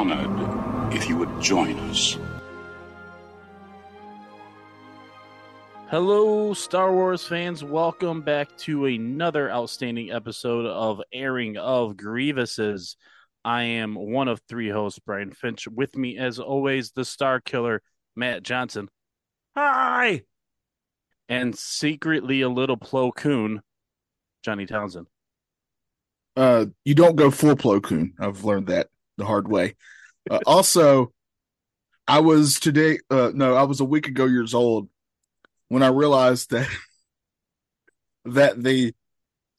Honored if you would join us. Hello, Star Wars fans. Welcome back to another outstanding episode of Airing of Grievuses. I am one of three hosts, Brian Finch. With me, as always, the Star Killer, Matt Johnson. Hi! And secretly a little Plo Koon, Johnny Townsend. Uh, you don't go full Plo Koon. I've learned that the hard way. Uh, also, I was today. Uh, no, I was a week ago years old when I realized that that the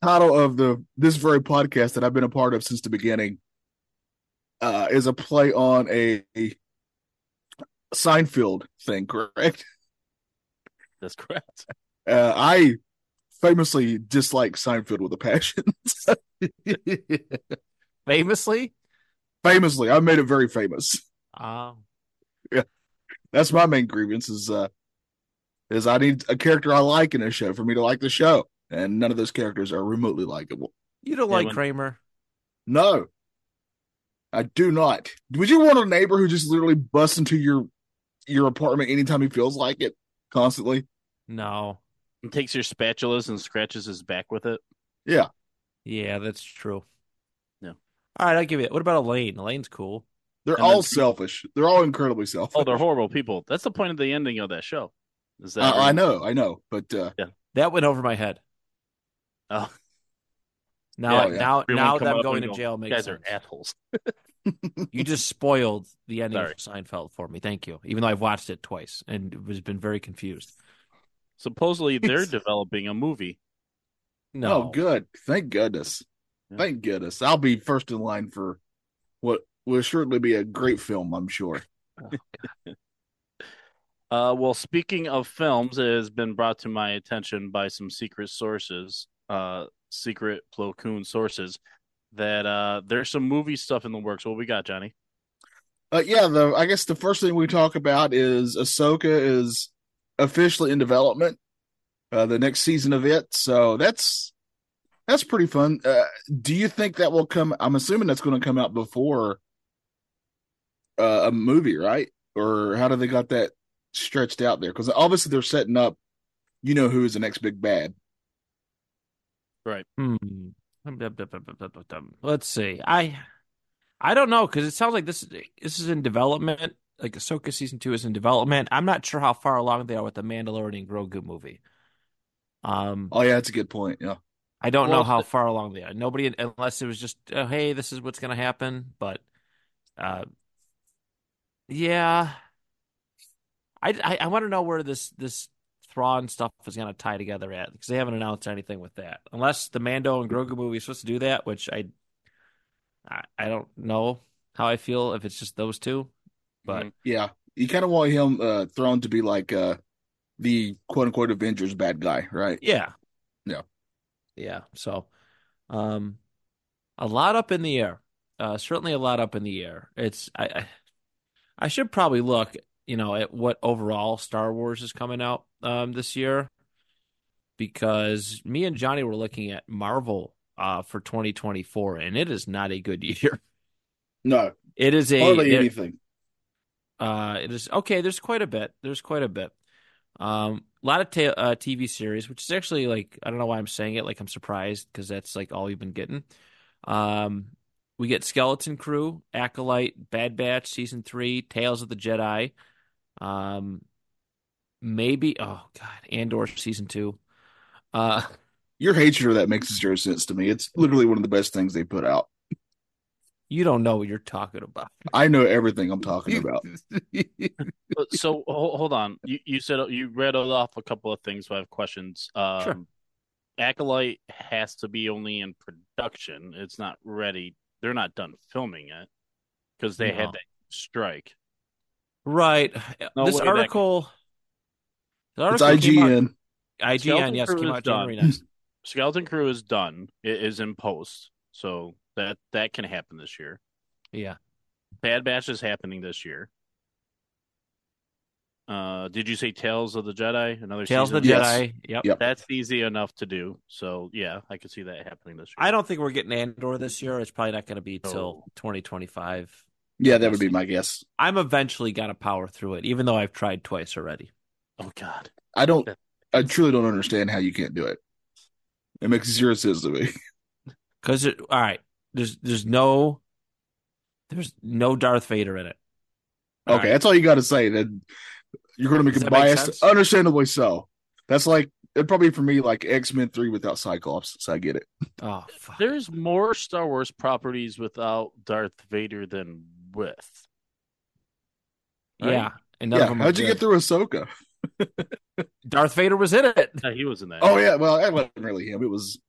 title of the this very podcast that I've been a part of since the beginning uh, is a play on a, a Seinfeld thing. Correct? That's correct. Uh, I famously dislike Seinfeld with a passion. Famously? Famously, I made it very famous. Uh, That's my main grievance is uh is I need a character I like in a show for me to like the show. And none of those characters are remotely likable. you don't like when- Kramer? No. I do not. Would you want a neighbor who just literally busts into your your apartment anytime he feels like it constantly? No. And takes your spatulas and scratches his back with it. Yeah. Yeah, that's true. Yeah. All right, I'll give you it. What about Elaine? Elaine's cool. They're And then- all selfish. They're all incredibly selfish. Oh, they're horrible people. That's the point of the ending of that show. Is that I, I know, I know, but uh That went over my head. Oh. Now, Yeah. now, Everyone now that I'm going to go, jail makes guys sense. are assholes. You just spoiled the ending Sorry. of Seinfeld for me. Thank you. Even though I've watched it twice and was been very confused. Supposedly they're developing a movie. No, oh good. Thank goodness. Thank goodness. I'll be first in line for what will assuredly be a great film, I'm sure. Uh, well, speaking of films, it has been brought to my attention by some secret sources, uh, secret Plo Koon sources, that uh, there's some movie stuff in the works. What we got, Johnny? Uh, yeah, the I guess the first thing we talk about is Ahsoka is officially in development. Uh, the next season of it, so that's that's pretty fun. Uh, do you think that will come? I'm assuming that's going to come out before uh, a movie, right? Or how do they got that stretched out there? Because obviously they're setting up. You know who is the next big bad? Hmm. Let's see. I I don't know because it sounds like this this is in development. Like Ahsoka season two is in development. I'm not sure how far along they are with the Mandalorian and Grogu movie. Um, Oh yeah, that's a good point. Yeah, I don't Well, know how far along they are. Nobody, unless it was just, oh, hey, this is what's going to happen. But, uh, yeah, I I, I want to know where this this Thrawn stuff is going to tie together at because they haven't announced anything with that. Unless the Mando and Grogu movie is supposed to do that, which I I, I don't know how I feel if it's just those two. But Mhm. yeah. You kind of want him uh, Thrawn to be like uh, the quote unquote Avengers bad guy, right? yeah, Yeah. Yeah. So, um, a lot up in the air. Uh, certainly a lot up in the air. It's I, I, I should probably look, you know, at what overall Star Wars is coming out um this year, because me and Johnny were looking at Marvel uh for 2024, and it is not a good year. No, It is a hardly it- anything. uh, it is okay. There's quite a bit. There's quite a bit. Um, a lot of ta- uh, TV series, which is actually like I don't know why I'm saying it. Like I'm surprised because that's like all we've been getting. Um, we get Skeleton Crew, Acolyte, Bad Batch season three, Tales of the Jedi. Um, maybe oh god, Andor season two. Uh, Your hatred of that makes zero sense to me. It's literally one of the best things they put out. You don't know what you're talking about. I know everything I'm talking about. So hold, hold on. You you said you read off a couple of things. So I have questions. Um, Sure. Acolyte has to be only in production. It's not ready. They're not done filming it because they No. had that strike. Right. No this way that article. The It's article came IGN. IGN, Skeleton yes, Crew came out January done. 9th. Skeleton Crew is done. It is in post, so that that can happen this year. Yeah. Bad Batch is happening this year. Uh, did you say Tales of the Jedi? Another Tales of season? the Yes. Jedi. Yep. Yep. That's easy enough to do. So yeah, I could see that happening this year. I don't think we're getting Andor this year. It's probably not going to be till No. 2025. Yeah, that would be my guess. I'm eventually going to power through it, even though I've tried twice already. Oh God. I don't. I truly don't understand how you can't do it. It makes zero sense to me. Because all right, there's there's no there's no Darth Vader in it. All Okay, right. that's all you got to say. That you're going to make Does it that make biased, understandably so. That's like it'd probably be for me like X Men Three without Cyclops. So I get it. Oh fuck. There's more Star Wars properties without Darth Vader than with. right? Yeah. And yeah, of them are how'd you good. get through Ahsoka? Darth Vader was in it. Yeah, he was in that. Oh yeah, well that wasn't really him. It was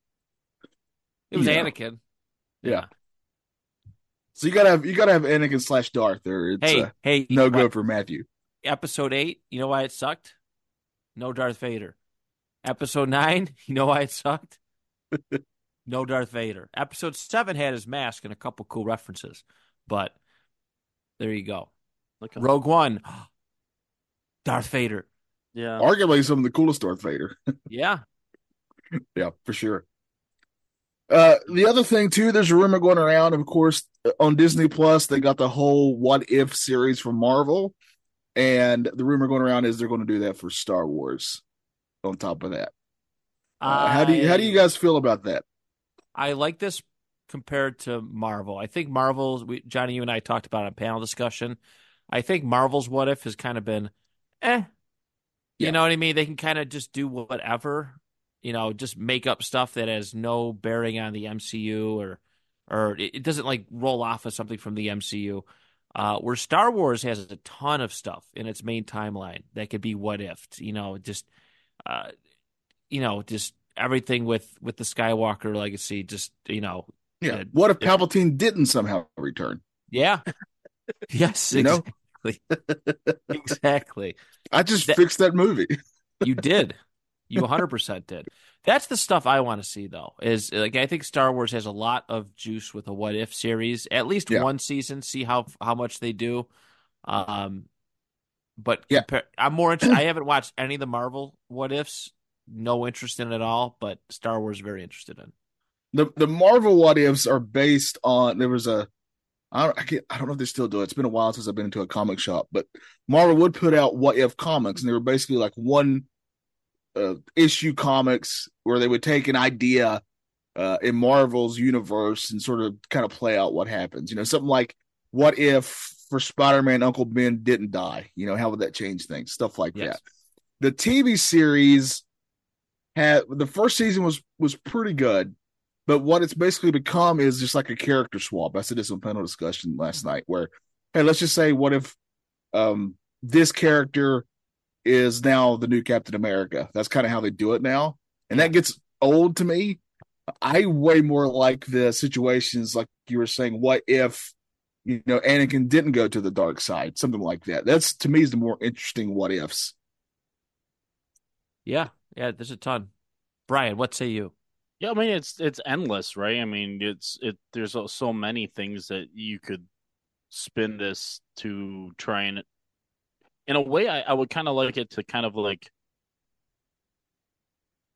It was Yeah. Anakin. Yeah. so you gotta have you gotta have Anakin slash Darth, or it's Hey, uh, hey, no what- go for Matthew. Episode eight, you know why it sucked? No Darth Vader. Episode nine, you know why it sucked? no Darth Vader. Episode seven had his mask and a couple cool references, but there you go. Look, Rogue One, Darth Vader. yeah. Arguably some of the coolest Darth Vader. Yeah, Yeah, for sure. Uh, the other thing too, there's a rumor going around. Of course, on Disney Plus, they got the whole "What If" series from Marvel, and the rumor going around is they're going to do that for Star Wars. On top of that, uh, how do you how do you guys feel about that? I like this compared to Marvel. I think Marvel's we, Johnny, you and I talked about it on panel discussion. I think Marvel's What If has kind of been, eh. Yeah. You know what I mean? They can kind of just do whatever, you know, just make up stuff that has no bearing on the MCU or, or it, doesn't like roll off of something from the MCU. Uh, where Star Wars has a ton of stuff in its main timeline that could be what if, you know, just, uh, you know, just everything with with the Skywalker legacy, just you know, Yeah, Yeah. what if Palpatine didn't somehow return? yeah, yes, You know? exactly, exactly. I just That- fixed that movie. You did, you 100 percent did. That's the stuff I want to see, though. Is like I think Star Wars has a lot of juice with a what if series, at least Yeah. one season. See how how much they do. Um, but Yeah. I'm more. Inter- I haven't watched any of the Marvel what ifs. No interest in it at all. But Star Wars very interested in. the The Marvel what ifs are based on there was a I don't I, can't, I don't know if they still do it. It's been a while since I've been into a comic shop, but Marvel would put out what if comics, and they were basically like one uh, issue comics where they would take an idea uh, in Marvel's universe and sort of kind of play out what happens. You know, something like what if for Spider Man Uncle Ben didn't die? You know, how would that change things? Stuff like Yes. that. The TV series had the first season was was pretty good, but what it's basically become is just like a character swap. I said this on panel discussion last night, where hey, let's just say, what if um this character is now the new Captain America? That's kind of how they do it now, and that gets old to me. I way more like the situations like you were saying. What if you know Anakin didn't go to the dark side? Something like that. That's to me is the more interesting what ifs. Yeah, yeah. There's a ton. Brian, what say you? Yeah, I mean it's it's endless, right? I mean it's it. There's so- so many things that you could spin this to try and. In a way, I, I would kind of like it to kind of like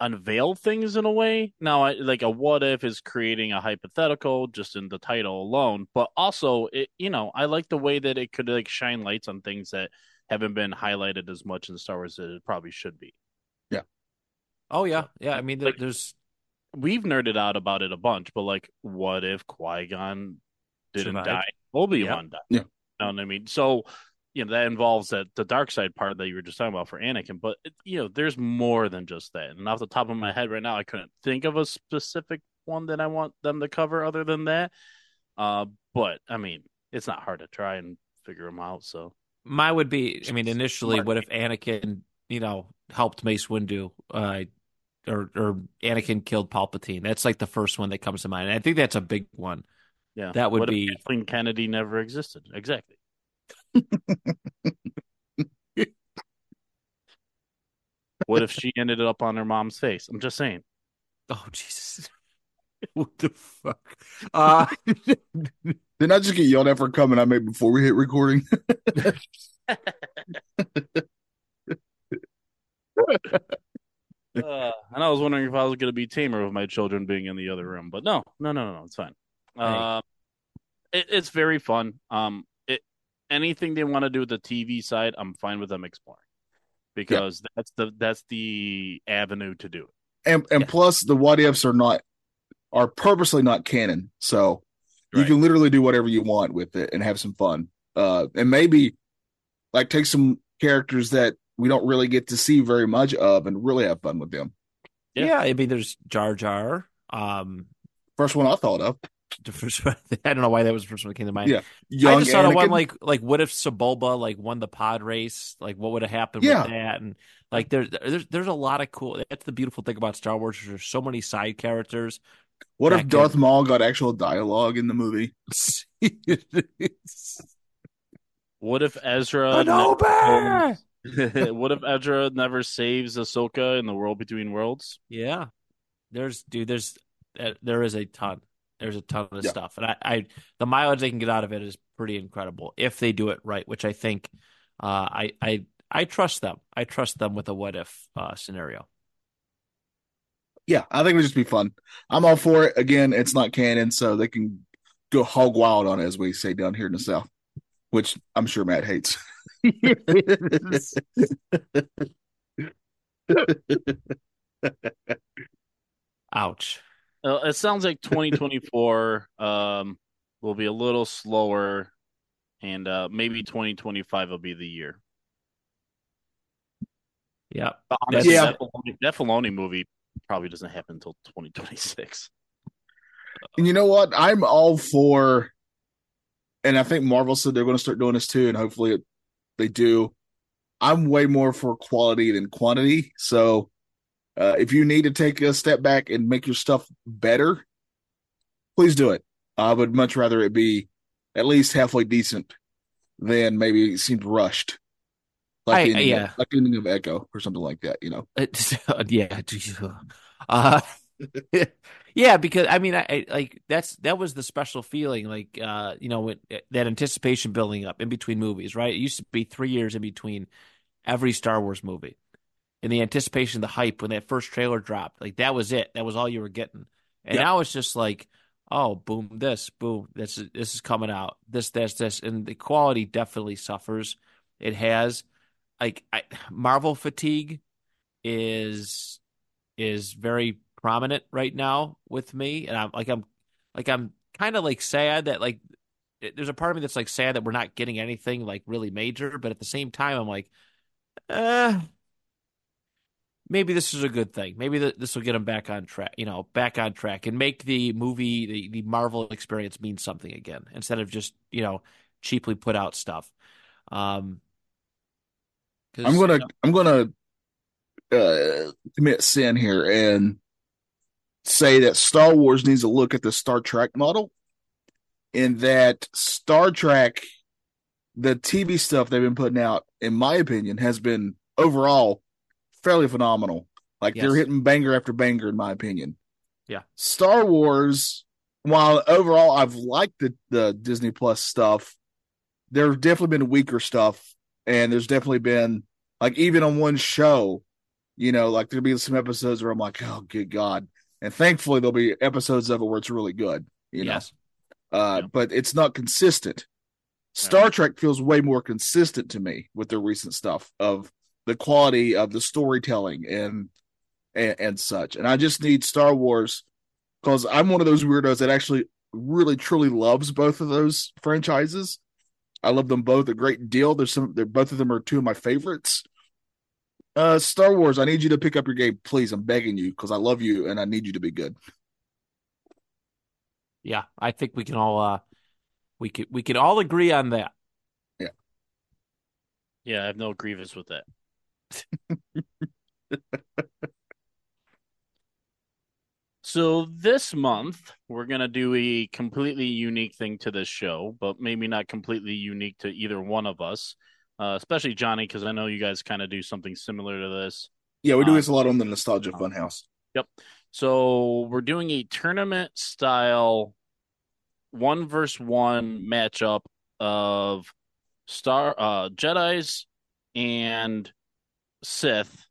unveil things in a way. Now, I, like a what if is creating a hypothetical just in the title alone, but also it. You know, I like the way that it could like shine lights on things that haven't been highlighted as much in Star Wars as it probably should be. Yeah. Oh yeah, yeah. I mean, there, Like- there's we've nerded out about it a bunch, but like, what if Qui Gon didn't Survived. die? Obi Wan died. Yeah. You know what I mean? So, you know that involves that the dark side part that you were just talking about for Anakin. But you know, there's more than just that. And off the top of my head right now, I couldn't think of a specific one that I want them to cover other than that. Uh, but I mean, it's not hard to try and figure them out. So my would be, I mean, initially, what if Anakin, you know, helped Mace Windu, uh, or or Anakin killed Palpatine? That's like the first one that comes to mind. And I think that's a big one. yeah, That would what be- if Kathleen Kennedy never existed. Exactly. what if she ended up on her mom's face? I'm just saying. Oh Jesus! what the fuck? Uh, Didn't I just get yelled at for coming I made before we hit recording? Uh, and I was wondering if I was going to be tamer with my children being in the other room, but no, no, no, no, no it's fine. Uh, it, it's very fun. Um, it anything they want to do with the TV side, I'm fine with them exploring because that's the that's the avenue to do it. and and Yeah. plus the what ifs are not are purposely not canon so you can literally do whatever you want with it and have some fun uh and maybe like take some characters that we don't really get to see very much of and really have fun with them Yeah. yeah. I mean, there's Jar Jar. Um, first one i thought of the first one, I don't know why that was the first one that came to mind. Yeah. young I just thought of one like like what if Sebulba like won the pod race? Like what would have happened Yeah. with that? And like there's there's there's a lot of cool. That's the beautiful thing about Star Wars. There's so many side characters. what if darth could- maul got actual dialogue in the movie What if Ezra? Kenobi! never- what if Ezra never saves Ahsoka in the world between worlds? Yeah, there's dude. There's uh, there is a ton. There's a ton of Yeah. stuff, and I, I the mileage they can get out of it is pretty incredible if they do it right, which I think. Uh, I I I trust them. I trust them with a what if uh, scenario. yeah i think it would just be fun i'm all for it again it's not canon so they can go hog wild on it as we say down here in the south which i'm sure matt hates Ouch. Uh, it sounds like 2024 um, will be a little slower, and uh, maybe 2025 will be the year. Yeah. But honestly, Yeah. that, Filoni, that Filoni movie probably doesn't happen until 2026. And you know what? I'm all for, and I think Marvel said they're going to start doing this too, and hopefully it, they do. I'm way more for quality than quantity. So uh, if you need to take a step back and make your stuff better, please do it. I would much rather it be at least halfway decent than maybe it seemed rushed. Like I- the ending, yeah. like ending of Echo or something like that, you know. Yeah. Uh, yeah, because I mean, I, I like that's that was the special feeling, like uh, you know, when, that anticipation building up in between movies, right? It used to be three years in between every Star Wars movie, and the anticipation, the hype when that first trailer dropped, like that was it. That was all you were getting, and Yeah. now it's just like, oh, boom, this, boom, this is this is coming out, this, this, this, and the quality definitely suffers. It has, like, I, Marvel fatigue is is very prominent right now with me and I'm like I'm like I'm kind of like sad that like there's a part of me that's like sad that we're not getting anything like really major but at the same time I'm like uh maybe this is a good thing. Maybe th- this will get them back on track you know back on track and make the movie the, the Marvel experience mean something again instead of just you know cheaply put out stuff. Um I'm gonna you know, I'm gonna uh, commit sin here and say that Star Wars needs to look at the Star Trek model, in that Star Trek, the TV stuff they've been putting out, in my opinion, has been overall fairly phenomenal. Like Yes. they're hitting banger after banger, in my opinion. Yeah. Star Wars, while overall I've liked the the Disney Plus stuff, there's definitely been weaker stuff and there's definitely been like even on one show, you know, like there'll be some episodes where I'm like, oh, good God. And thankfully there'll be episodes of it where it's really good, you know. yes Uh, Yeah. but it's not consistent. Star Trek feels way more consistent to me with the recent stuff of the quality of the storytelling and and, and such. And I just need Star Wars because I'm one of those weirdos that actually really truly loves both of those franchises. I love them both a great deal. There's some. They're both of them are two of my favorites. Uh, Star Wars. I need you to pick up your game, please. I'm begging you because I love you and I need you to be good. Yeah, I think we can all uh we could we can all agree on that. Yeah, Yeah, I have no grievance with that. so this month we're gonna do a completely unique thing to this show, but maybe not completely unique to either one of us, uh, especially Johnny, because I know you guys kind of do something similar to this. Yeah, we do Uh, this a lot on the Nostalgia Funhouse. Yep. So we're doing a tournament style one versus one matchup of Star uh Jedi's and Sith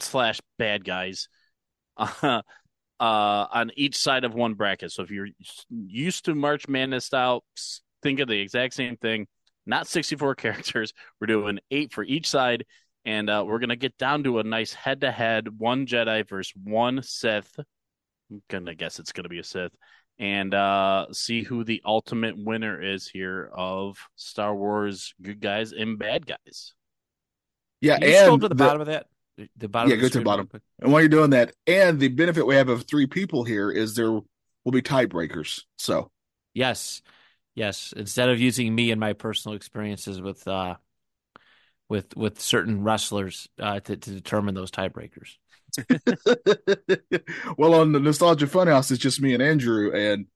slash bad guys uh, uh on each side of one bracket. So if you're used to March Madness style, think of the exact same thing. Not 64 characters. We're doing eight for each side, and uh, we're gonna get down to a nice head to head one Jedi versus one Sith. I'm gonna guess it's gonna be a Sith, and uh, see who the ultimate winner is here of Star Wars good guys and bad guys. Yeah, Can you scroll and to the, the- bottom of that. The bottom. Yeah, go to the bottom. and while you're doing that, and the benefit we have of three people here is there will be tiebreakers. So Yes, yes. Instead of using me and my personal experiences with uh with with certain wrestlers uh, to to determine those tiebreakers. well, on the Nostalgia Funhouse, it's just me and Andrew, and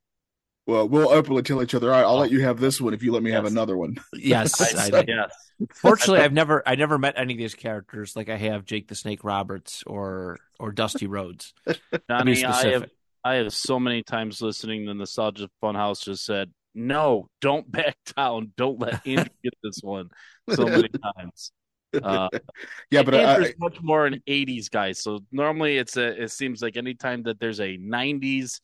well, we'll openly tell each other, all right, I'll let you have this one if you let me have another one. Yes, I, So- yes. Fortunately, I've never I never met any of these characters like I have Jake the Snake Roberts or or Dusty Rhodes. To be I have. I have so many times listening to Nostalgia Funhouse just said, No, don't back down. Don't let Andrew get this one so many times. Uh, yeah, but I, Andrew's much more an '80s guy, so normally it's a. It seems like anytime that there's a '90s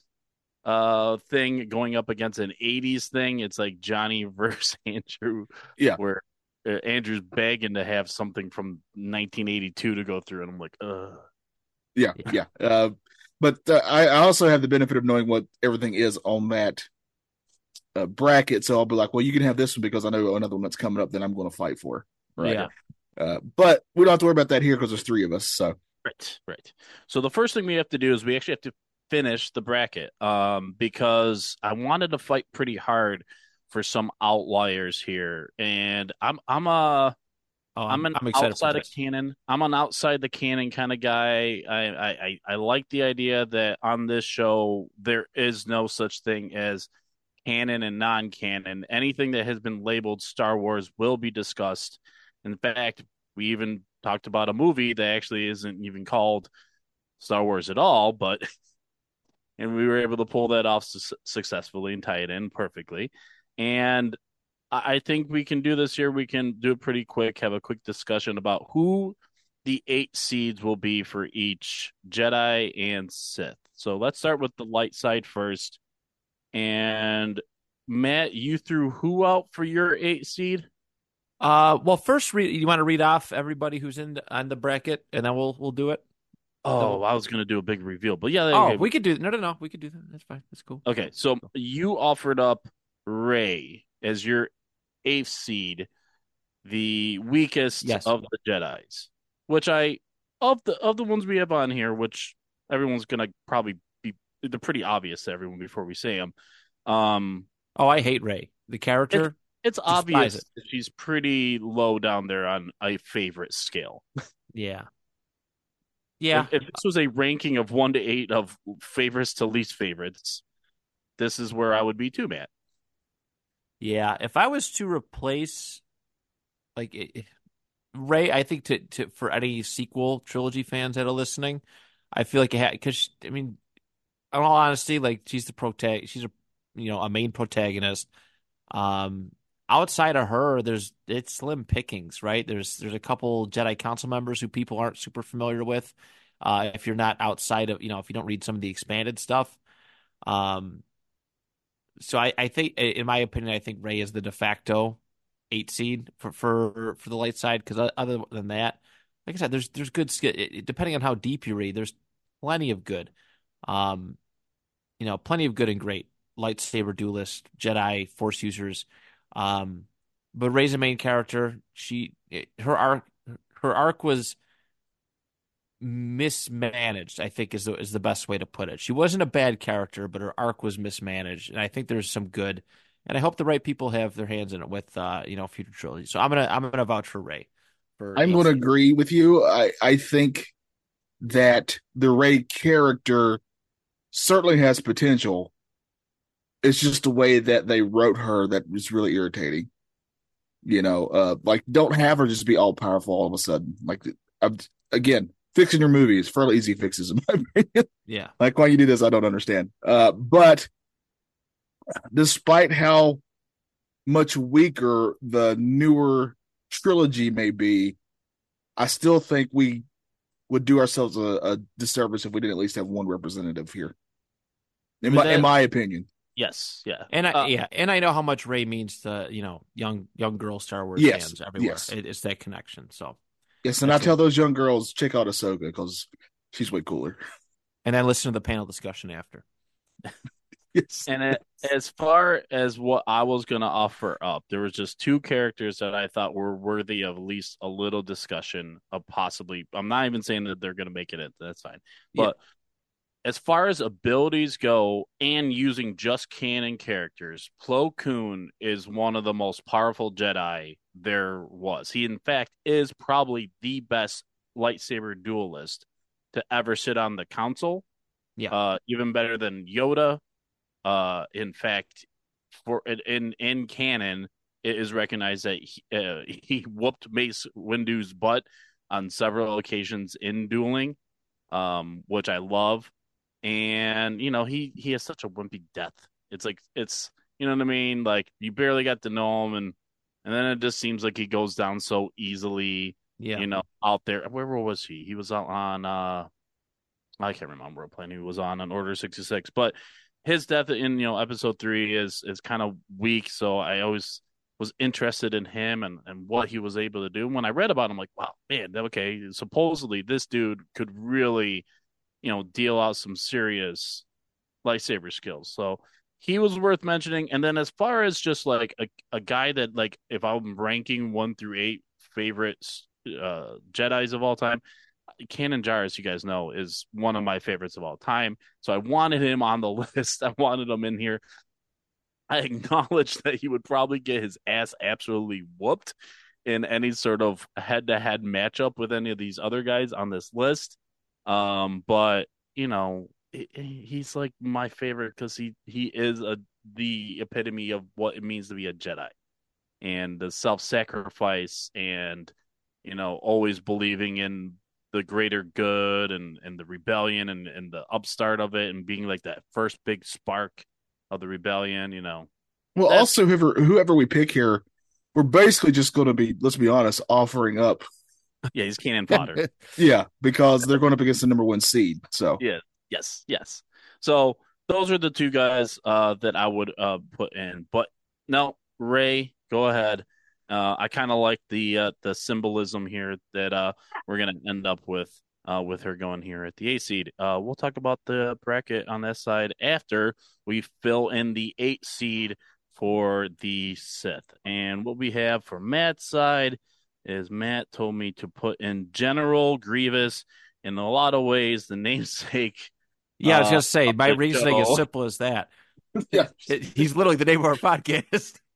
uh thing going up against an '80s thing, it's like Johnny versus Andrew. Yeah. where uh, Andrew's begging to have something from 1982 to go through, and I'm like, uh yeah, yeah. Uh, but uh, I, I also have the benefit of knowing what everything is on that uh, bracket, so I'll be like, well, you can have this one because I know another one that's coming up that I'm going to fight for. Right. Yeah. Uh, but we don't have to worry about that here because there's three of us. So Right, right. So the first thing we have to do is we actually have to finish the bracket, um, because I wanted to fight pretty hard for some outliers here, and I'm I'm a Oh, I'm an excited outside of canon. I'm an outside the canon kind of guy. I, I I I like the idea that on this show there is no such thing as canon and non-canon. Anything that has been labeled Star Wars will be discussed. In fact, we even talked about a movie that actually isn't even called Star Wars at all, but and we were able to pull that off su- successfully and tie it in perfectly. And I I think we can do this here. We can do it pretty quick, have a quick discussion about who the eight seeds will be for each Jedi and Sith. So let's start with the light side first. And Matt, you threw who out for your eight seed? Uh, well, first, read, you want to read off everybody who's in the, on the bracket, and then we'll we'll do it. Oh, I was going to do a big reveal, but yeah. Oh, okay. we could do no, no, no. We could do that. That's fine. That's cool. Okay, so you offered up Rey as your eighth seed, the weakest Yes. of the Jedi's, which I of the of the ones we have on here, which everyone's gonna probably be they're pretty obvious to everyone before we say them. Um, Oh, I hate Rey, the character. it's Despise obvious it. that she's pretty low down there on a favorite scale. Yeah, yeah. If, if this was a ranking of one to eight of favorites to least favorites, this is where I would be too, Matt. Yeah, if I was to replace, like it- Rey, I think to to for any sequel trilogy fans that are listening, I feel like it had because I mean, in all honesty, like she's the protag, she's a you know a main protagonist. Um, outside of her, there's it's slim pickings, right? There's there's a couple Jedi Council members who people aren't super familiar with. Uh, if you're not outside of you know if you don't read some of the expanded stuff, um, so I, I think, in my opinion, I think Rey is the de facto eight seed for for, for the light side. Because other than that, like I said, there's there's good Depending on how deep you read, there's plenty of good. Um, you know, plenty of good and great lightsaber duelist, Jedi, Force users. Um, but Rey's a main character. She her arc her arc was mismanaged. I think is the is the best way to put it. She wasn't a bad character, but her arc was mismanaged, and I think there's some good. And I hope the right people have their hands in it with uh, you know future trilogy. So I'm gonna I'm gonna vouch for Rey. For I'm to agree with you. I I think that the Rey character certainly has potential. It's just the way that they wrote her that was really irritating. You know, uh, like don't have her just be all powerful all of a sudden. Like, I'm, again, fixing your movie is fairly easy fixes in my opinion. Yeah, like why you do this, I don't understand. Uh, but despite how much weaker the newer trilogy may be, I still think we would do ourselves a, a disservice if we didn't at least have one representative here. In my, that, in my opinion. Yes, yeah, and I uh, yeah, and I know how much Rey means to you know young young girl Star Wars yes, fans everywhere. Yes. It, it's that connection. So yes, and I tell those young girls check out Ahsoka because she's way cooler. And then listen to the panel discussion after. yes. And it, as far as what I was going to offer up, there was just two characters that I thought were worthy of at least a little discussion of possibly. I'm not even saying that they're going to make it in. That's fine. But yeah. As far as abilities go and using just canon characters, Plo Koon is one of the most powerful Jedi there was. He, in fact, is probably the best lightsaber duelist to ever sit on the council. Yeah. Uh, even better than Yoda. Uh, in fact, for in in canon, it is recognized that he, uh, he whooped Mace Windu's butt on several occasions in dueling, um, which I love. And you know, he he has such a wimpy death. It's like it's you know what I mean. Like you barely got to know him, and and then it just seems like he goes down so easily. Yeah. You know, out there. Where was he? He was out on uh I can't remember what plane he was on on Order sixty six. But his death in, you know, episode three is is kind of weak, so I always was interested in him and, and what he was able to do. And when I read about him, I'm like, wow, man, okay, supposedly this dude could really, you know, deal out some serious lightsaber skills. So he was worth mentioning. And then as far as just like a, a guy that like if I'm ranking one through eight favorites uh Jedi's of all time, Kanan Jarrus, you guys know, is one of my favorites of all time. So I wanted him on the list. I wanted him in here. I acknowledge that he would probably get his ass absolutely whooped in any sort of head-to-head matchup with any of these other guys on this list. Um, but you know, he's like my favorite because he he is a the epitome of what it means to be a Jedi, and the self-sacrifice and you know always believing in the greater good and and the rebellion and and the upstart of it and being like that first big spark of the rebellion you know. Well That's... also whoever whoever we pick here we're basically just going to be let's be honest offering up yeah he's cannon fodder yeah because they're going up against the number one seed so yeah yes yes so those are the two guys uh that i would uh put in but no Rey, go ahead uh, I kind of like the uh, the symbolism here that uh, we're gonna end up with uh, with her going here at the eight seed. Uh, we'll talk about the bracket on that side after we fill in the eight seed for the Sith. And what we have for Matt's side is Matt told me to put in General Grievous. In a lot of ways, the namesake. Yeah, I was gonna say my reasoning is simple as that. yeah, it, he's literally the name of our podcast.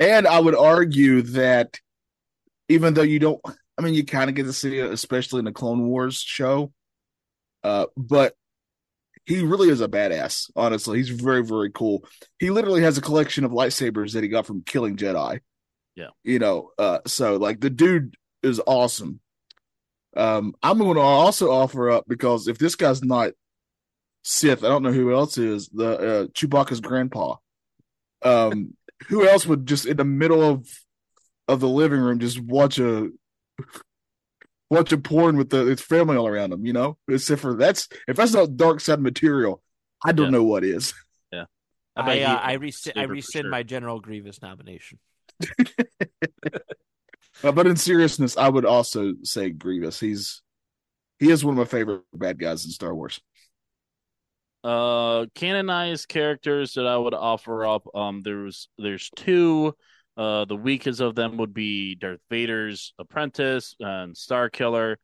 And I would argue that even though you don't, I mean, you kind of get to see it, especially in the Clone Wars show. Uh, but he really is a badass. Honestly, he's very, very cool. He literally has a collection of lightsabers that he got from killing Jedi. Yeah, you know. Uh, so like the dude is awesome. Um, I'm going to also offer up because if this guy's not Sith, I don't know who else is the uh, Chewbacca's grandpa. Um, who else would just in the middle of of the living room just watch a watch a porn with the its family all around them? You know, except for that's if that's not dark side material, I don't yeah. know what is. Yeah, I uh, I, rescind, I rescind sure. my General Grievous nomination. uh, but in seriousness, I would also say Grievous. He's he is one of my favorite bad guys in Star Wars uh canonized characters that I would offer up. Um there's there's two. Uh, the weakest of them would be Darth Vader's apprentice and Star Killer.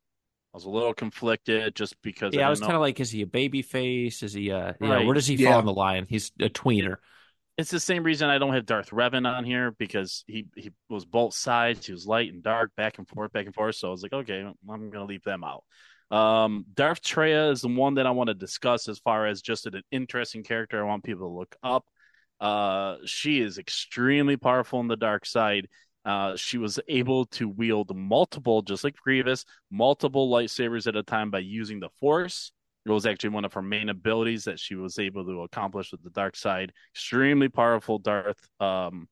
I was a little conflicted just because Yeah, I, I was didn't kind know. of like, is he a baby face? Is he uh you know, where does he Yeah. fall in the line? He's a tweener. It's the same reason I don't have Darth Revan on here because he he was both sides. He was light and dark, back and forth, back and forth. So I was like, okay, I'm gonna leave them out. Um, Darth Traya is the one that I want to discuss as far as just an interesting character. I want people to look up. Uh, she is extremely powerful in the dark side. Uh, she was able to wield multiple, just like Grievous, multiple lightsabers at a time by using the Force. It was actually one of her main abilities that she was able to accomplish with the dark side. Extremely powerful Darth um,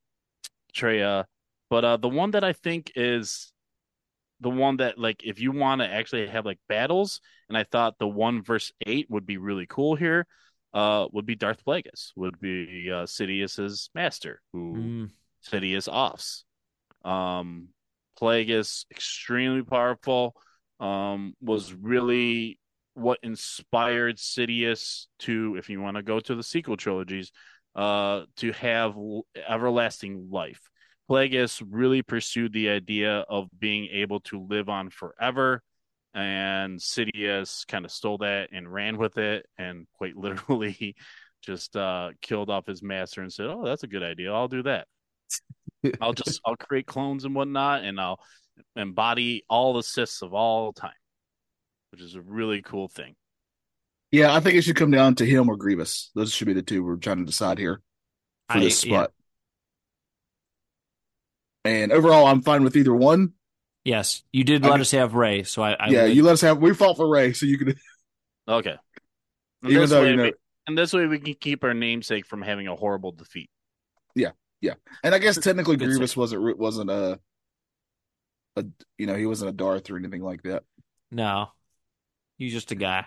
Traya. But uh, the one that I think is the one that like if you want to actually have like battles, and I thought the one verse eight would be really cool here. Uh, would be Darth Plagueis, would be uh, Sidious's master, who Mm. Sidious offs. Um, Plagueis, extremely powerful, um, was really what inspired Sidious to, if you want to go to the sequel trilogies, uh, to have everlasting life. Plagueis really pursued the idea of being able to live on forever, and Sidious kind of stole that and ran with it, and quite literally just uh, killed off his master and said, "Oh, that's a good idea. I'll do that." I'll just I'll create clones and whatnot, and I'll embody all the Siths of all time, which is a really cool thing. Yeah, I think it should come down to him or Grievous. Those should be the two we're trying to decide here for I- this yeah. spot. And overall, I'm fine with either one. Yes, you did I let could- us have Rey, so I, I yeah, would- you let us have. We fought for Rey, so you could. Okay. And Even this though way you know, we, and this way we can keep our namesake from having a horrible defeat. Yeah, yeah, and I guess technically Grievous save. wasn't wasn't a, a you know he wasn't a Darth or anything like that. no, he's just a guy.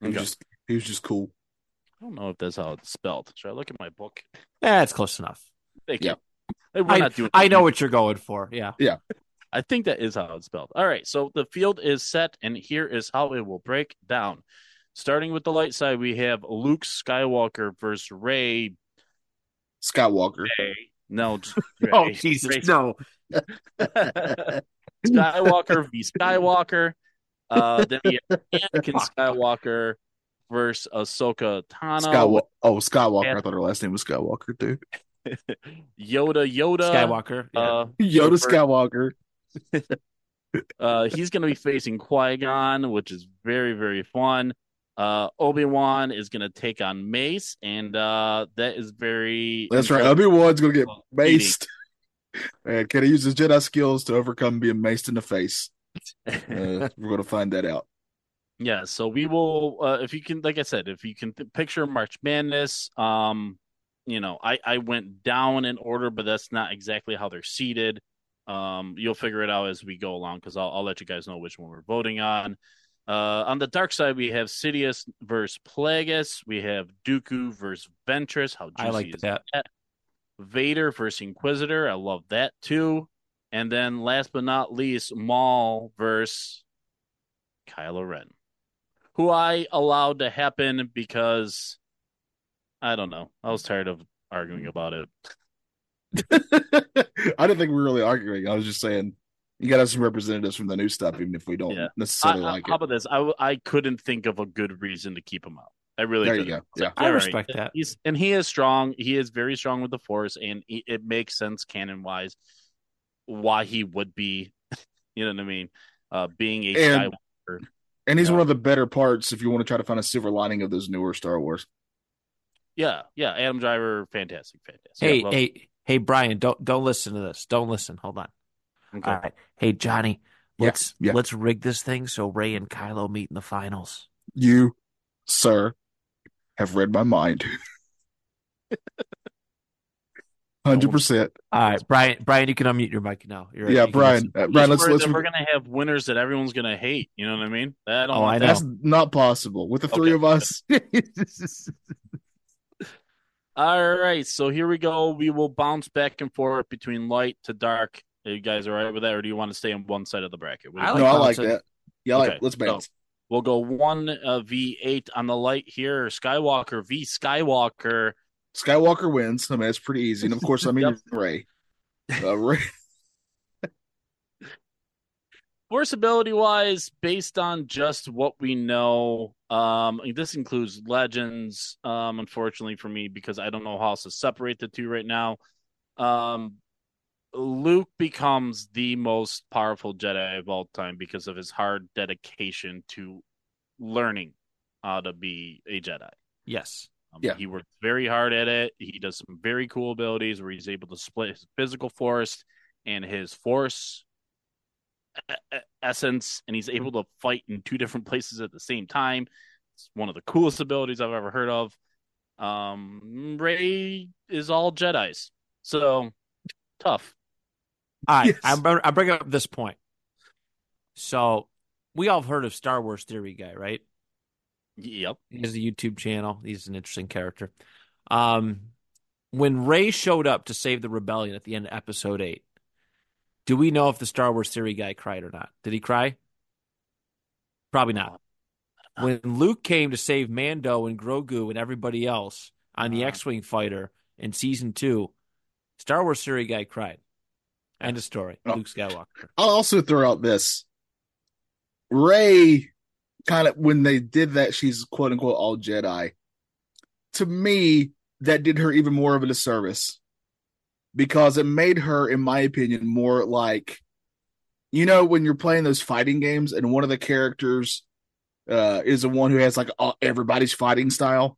He was just he was just cool. I don't know if that's how it's spelled. Should I look at my book? Eh, it's close enough. Thank Yeah. you. We're I, not doing I know what you're going for. Yeah. Yeah. I think that is how it's spelled. All right, so the field is set, and here is how it will break down. Starting with the light side, we have Luke Skywalker versus Rey. Skywalker. No, Oh Rey. Jesus, Rey- no. Skywalker v Skywalker. Uh, then we have Anakin Skywalker versus Ahsoka Tano. Skywalker. Oh, Skywalker. I thought her last name was Skywalker too. Yoda Yoda. Skywalker. Yeah. Uh, Yoda versus- Skywalker. Uh, he's going to be facing Qui Gon, which is very, very fun. Uh, Obi Wan is going to take on Mace, and uh, that is very. That's right. Obi Wan's gonna get Well, eating. maced. And can he use his Jedi skills to overcome being maced in the face? Uh, we're gonna find that out. yeah, so we will. Uh, if you can, like I said, if you can th- picture March Madness, um, you know, I I went down in order, but that's not exactly how they're seated. Um, you'll figure it out as we go along because I'll I'll let you guys know which one we're voting on. Uh, on the dark side, we have Sidious versus Plagueis. We have Dooku versus Ventress. How juicy I like is that. Vader versus Inquisitor. I love that too. And then last but not least, Maul versus Kylo Ren, who I allowed to happen because I don't know. I was tired of arguing about it. I didn't think we were really arguing. I was just saying you got to have some representatives from the new stuff, even if we don't Yeah. Necessarily I- like how it. about this? I, I couldn't think of a good reason to keep him out. I really There you couldn't. go. was like, I all right. respect that. He's and he is strong. He is very strong with the Force, and he, it makes sense canon wise why he would be. You know what I mean? Uh, being a And- Skywalker. And he's Yeah. one of the better parts if you want to try to find a silver lining of those newer Star Wars. Yeah, yeah. Adam Driver, fantastic, fantastic. Hey, I love- hey, hey, Brian, don't don't listen to this. Don't listen. Hold on. okay. All right. Hey, Johnny, let's yeah. let's rig this thing so Rey and Kylo meet in the finals. You, sir, have read my mind. Hundred percent. All right, Brian. Brian, you can unmute your mic now. You're, Yeah, Brian. Uh, Brian, let's worried let's. we're gonna have winners that everyone's gonna hate. You know what I mean? I Oh, I know. That's not possible with the three Okay. of us. All right, so here we go. We will bounce back and forth between light to dark. Are you guys all right with that, or do you want to stay on one side of the bracket? What do you I think? no, I like that. Yeah, I like. Let's so- bounce. We'll go one uh, v eight on the light here. Skywalker v Skywalker. Skywalker wins. I mean, it's pretty easy. And of course, I mean Yep. Rey. Uh, Rey, Force ability wise, based on just what we know, um, this includes legends. Um, unfortunately for me, because I don't know how else to separate the two right now. Um, Luke becomes the most powerful Jedi of all time because of his hard dedication to learning how to be a Jedi. Yes. Um, Yeah. He works very hard at it. He does some very cool abilities where he's able to split his physical force and his force essence, and he's able to fight in two different places at the same time. It's one of the coolest abilities I've ever heard of. Um, Rey is all Jedi's, so tough. All right, Yes. I'm, I'm bringing up this point. So we all have heard of Star Wars Theory Guy, right? Yep. He has a YouTube channel. He's an interesting character. Um, when Rey showed up to save the rebellion at the end of episode eight, do we know if the Star Wars Theory Guy cried or not? Did he cry? Probably not. When Luke came to save Mando and Grogu and everybody else on the Uh. X-wing fighter in season two, Star Wars Theory Guy cried. End of story. Oh. Luke Skywalker. I'll also throw out this. Rey, kind of when they did that, she's quote unquote all Jedi. To me, that did her even more of a disservice because it made her, in my opinion, more like you know when you're playing those fighting games and one of the characters uh, is the one who has like all, everybody's fighting style.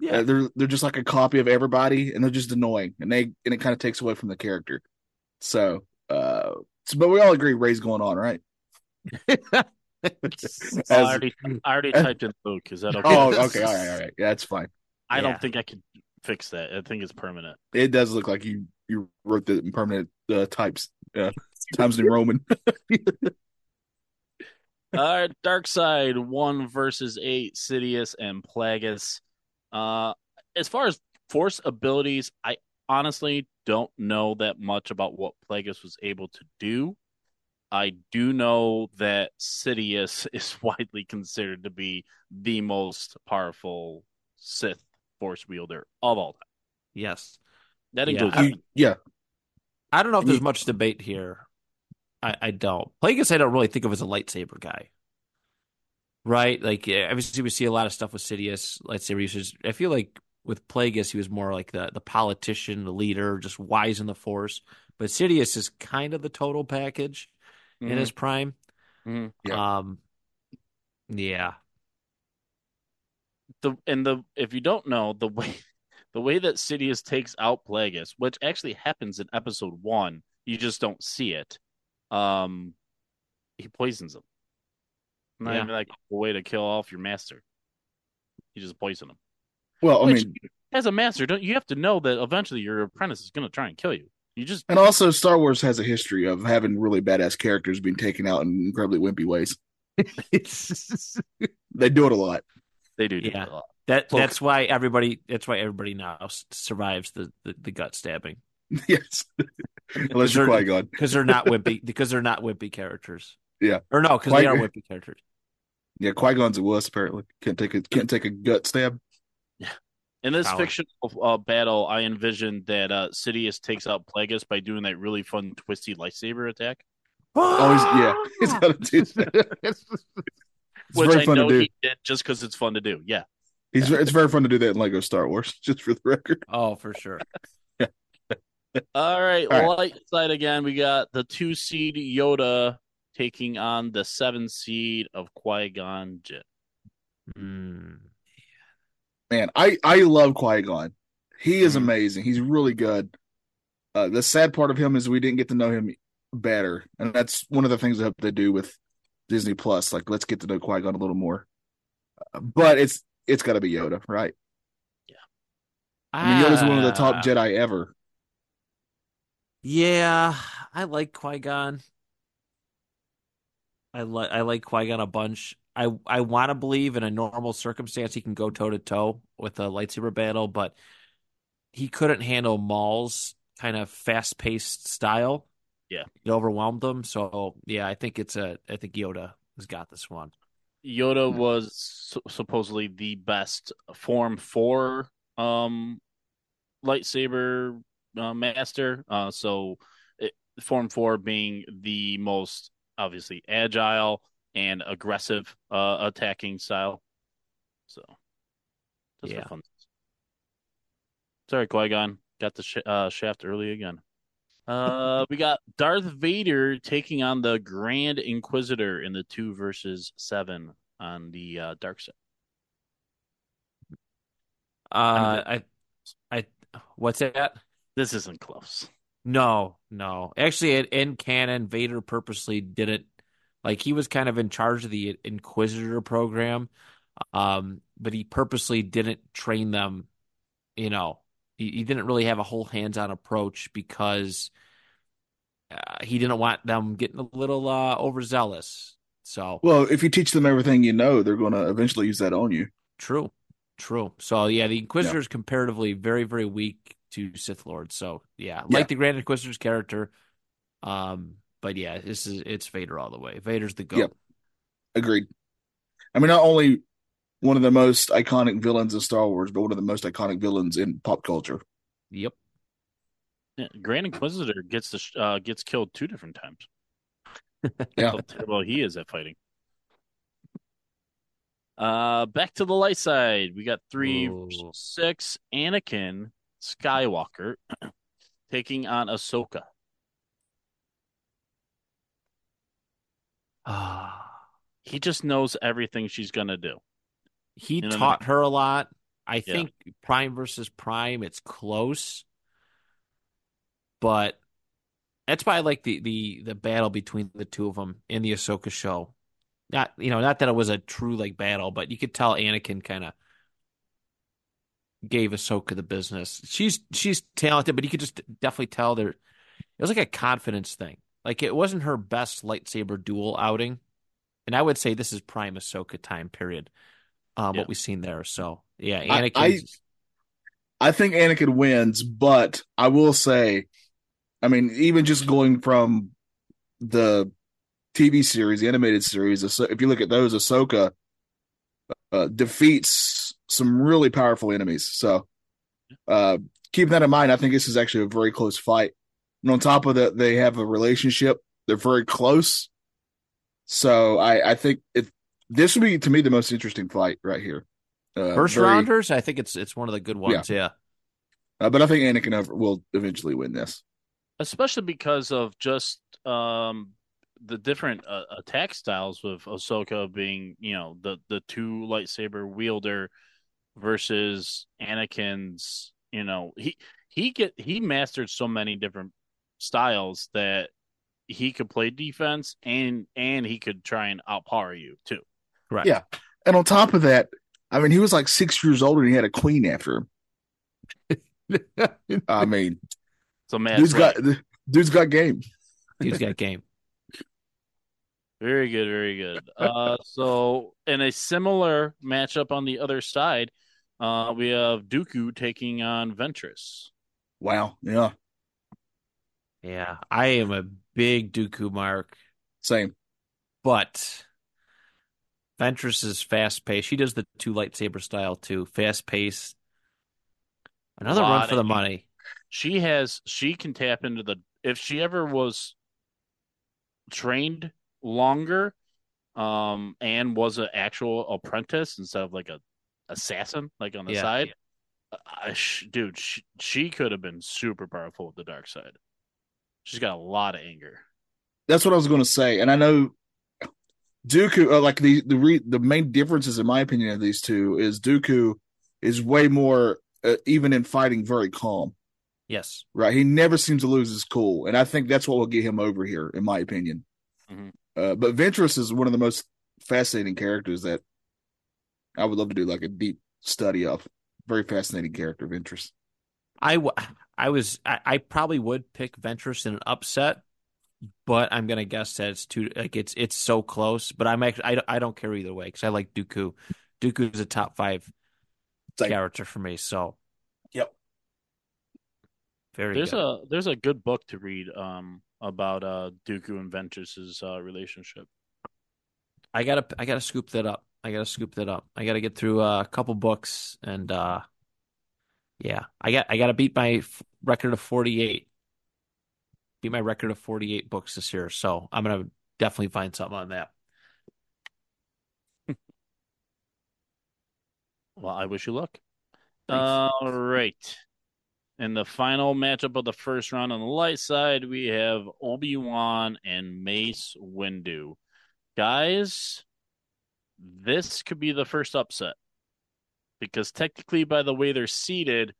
Yeah. Uh, they're they're just like a copy of everybody, and they're just annoying, and they and it kind of takes away from the character. So, uh, so, but we all agree Rey's going on, right? I already, I already as- typed in Luke. Is that okay? oh, okay, all right, all right, yeah, that's fine. I Yeah. don't think I could fix that. I think it's permanent. It does look like you you wrote the permanent uh, types, uh, Times New Roman. All right, Dark Side one versus eight, Sidious and Plagueis. Uh, as far as force abilities, I honestly don't know that much about what Plagueis was able to do. I do know that Sidious is widely considered to be the most powerful Sith force wielder of all time. Yes. That Yeah, includes I- yeah, I don't know if there's much debate here. I, I don't. Plagueis, I don't really think of as a lightsaber guy. Right? Like, obviously, we see a lot of stuff with Sidious, lightsaber usage. I feel like with Plagueis, he was more like the, the politician, the leader, just wise in the force. But Sidious is kind of the total package in his prime. Mhm. Yeah. Um, yeah. the and the if you don't know the way the way that Sidious takes out Plagueis, which actually happens in episode one, you just don't see it. Um, he poisons him. Not Yeah. even like a way to kill off your master. You just poison him. well, I Which- mean, As a master, don't you have to know that eventually your apprentice is going to try and kill you? You just and also Star Wars has a history of having really badass characters being taken out in incredibly wimpy ways. They do it a lot. they do. do Yeah. that a lot. That Look. that's why everybody that's why everybody now survives the, the, the gut stabbing yes, unless you're They're- Qui Gon. because they're not wimpy because they're not wimpy characters. Yeah. or no, because they are wimpy characters. Yeah, Qui Gon's a wuss. Apparently, can't take a can't take a gut stab. In this Power. fictional uh, battle, I envisioned that uh, Sidious takes out Plagueis by doing that really fun twisty lightsaber attack. Oh, he's, yeah, he's got to do that. It's which very I fun to know do. he did just because it's fun to do. Yeah. He's it's very fun to do that in Lego Star Wars. Just for the record. Oh, for sure. All right. All right. Light side again. We got the two seed Yoda taking on the seven seed of Qui Gon Jinn. Mm. Man, I I love Qui Gon. He is Mhm. amazing. He's really good. Uh, the sad part of him is we didn't get to know him better, and that's one of the things I hope they do with Disney Plus. Like, let's get to know Qui Gon a little more. Uh, but it's it's got to be Yoda, right? I mean, Yoda's one of the top Ah, Jedi ever. Yeah, I like Qui Gon. I like I like Qui Gon a bunch. I I want to believe in a normal circumstance he can go toe to toe with a lightsaber battle, but he couldn't handle Maul's kind of fast paced style. Yeah. it overwhelmed him. So yeah, I think it's a I think Yoda has got this one. Yoda was supposedly the best Form Four um, lightsaber uh, master. Uh, so Form Four being the most obviously agile and aggressive uh, attacking style. So, just Yeah. fun. Sorry, Qui Gon got the sh- uh, shaft early again. Uh, we got Darth Vader taking on the Grand Inquisitor in the two versus seven on the uh, dark side. Uh, I, I, what's that? This isn't close. No, no. Actually, in- in canon, Vader purposely didn't like he was kind of in charge of the Inquisitor program, um, but he purposely didn't train them. You know, he, he didn't really have a whole hands-on approach because uh, he didn't want them getting a little uh, overzealous. So Well, if you teach them everything you know, they're going to eventually use that on you. true, true. So yeah, the Inquisitor is comparatively very, very weak to Sith Lords. So yeah, Yeah. like the Grand Inquisitor's character. Um, but yeah, this is it's Vader all the way. Vader's the goat. Yep. Agreed. I mean, not only one of the most iconic villains in Star Wars, but one of the most iconic villains in pop culture. Yep. Yeah, Grand Inquisitor gets the sh- uh, gets killed two different times. Yeah. How terrible he is at fighting. Uh, back to the light side. We got three, Ooh. six. Anakin Skywalker taking on Ahsoka. Ah, He just knows everything she's gonna do. he You know what I taught her a lot. I Yeah. think Prime versus Prime, it's close, but that's why I like the the the battle between the two of them in the Ahsoka show. Not you know, not that it was a true like battle, but you could tell Anakin kind of gave Ahsoka the business. She's she's talented, but you could just definitely tell there it was like a confidence thing. Like it wasn't her best lightsaber duel outing, and I would say this is prime Ahsoka time period. Um, Yeah. what we've seen there. So yeah, I- Anakin. I think Anakin wins, but I will say, I mean, even just going from the TV series, the animated series, if you look at those, Ahsoka uh, defeats some really powerful enemies. So, uh, keep that in mind. I think this is actually a very close fight. And on top of that, they have a relationship. They're very close. So I, I think it, this would be to me the most interesting fight right here. Uh, First very- rounders, I think it's it's one of the good ones. Yeah. uh, but I think Anakin will eventually win this. especially because of just um the different uh, attack styles with Ahsoka being, you know, the the two lightsaber wielder versus Anakin's, you know, he he get he mastered so many different styles that he could play defense and and he could try and outpower you too. Right. Yeah. And on top of that, I mean, he was like six years old and he had a queen after him. I mean, So man, dude's got dude's got game. Dude's got game. Very good, very good. Uh, so in a similar matchup on the other side, uh, we have Dooku taking on Ventress. Wow. Yeah. Yeah, I am a big Dooku mark, Same. but Ventress is fast paced. She does the two lightsaber style too, fast paced. Another run for the of- money. She has she can tap into the if she ever was trained longer, um, and was an actual apprentice instead of like a assassin, like on the Yeah. side. I, sh- dude, she, she could have been super powerful with the dark side. She's got a lot of anger. That's what I was going to say. And I know Dooku, uh, like the the re, the main differences in my opinion of these two is Dooku is way more uh, even in fighting very calm. Yes. Right. He never seems to lose his cool. And I think that's what will get him over here, in my opinion. Mhm. Uh, but Ventress is one of the most fascinating characters that I would love to do like a deep study of. Very fascinating character, of interest. I, w- I was I, I probably would pick Ventress in an upset, but I'm gonna guess that it's too like it's it's so close. But I'm actually I, don't- I don't care either way because I like Dooku. Dooku is a top five Same. character for me. So Yep. very There's good. a there's a good book to read um about uh Dooku and Ventress's uh relationship. I gotta I gotta scoop that up. I gotta scoop that up. I gotta get through uh, a couple books and uh yeah, I got I gotta beat my f- record of 48. beat my record of 48 books this year. So I'm gonna definitely find something on that. Well, I wish you luck. Thanks. All right. In the final matchup of the first round on the light side, we have Obi Wan and Mace Windu. Guys, this could be the first upset because technically, by the way they're seated,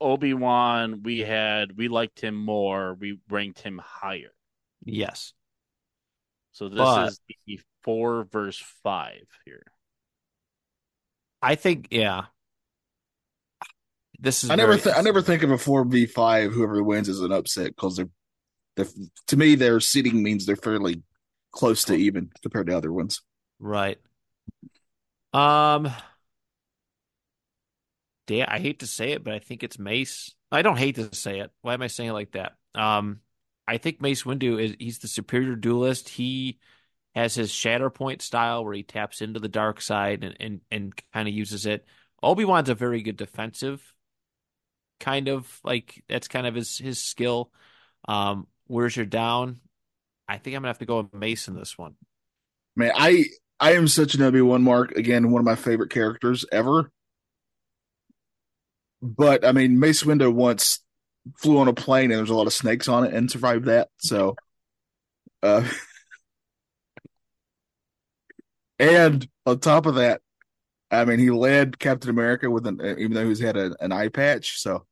Obi Wan, we had we liked him more, we ranked him higher. Yes. So this But- is the four versus five here. I think yeah. This is I never, very- th- I never think of a four v five. Whoever wins is an upset because they're, they're, to me, their seating means they're fairly close to even compared to other ones. Right. Um, da I hate to say it, but I think it's Mace. I don't hate to say it. Why am I saying it like that? Um, I think Mace Windu is he's the superior duelist. He has his Shatterpoint style where he taps into the dark side and and, and kind of uses it. Obi-Wan's a very good defensive kind of like that's kind of his his skill. Um, where's your down? I think I'm gonna have to go with Mace in this one. Man, I I am such an Obi Wan Mark again, one of my favorite characters ever. But I mean, Mace Windu once flew on a plane and there's a lot of snakes on it and survived that. So, uh, and on top of that, I mean, he led Captain America with an even though he's had a, an eye patch. So,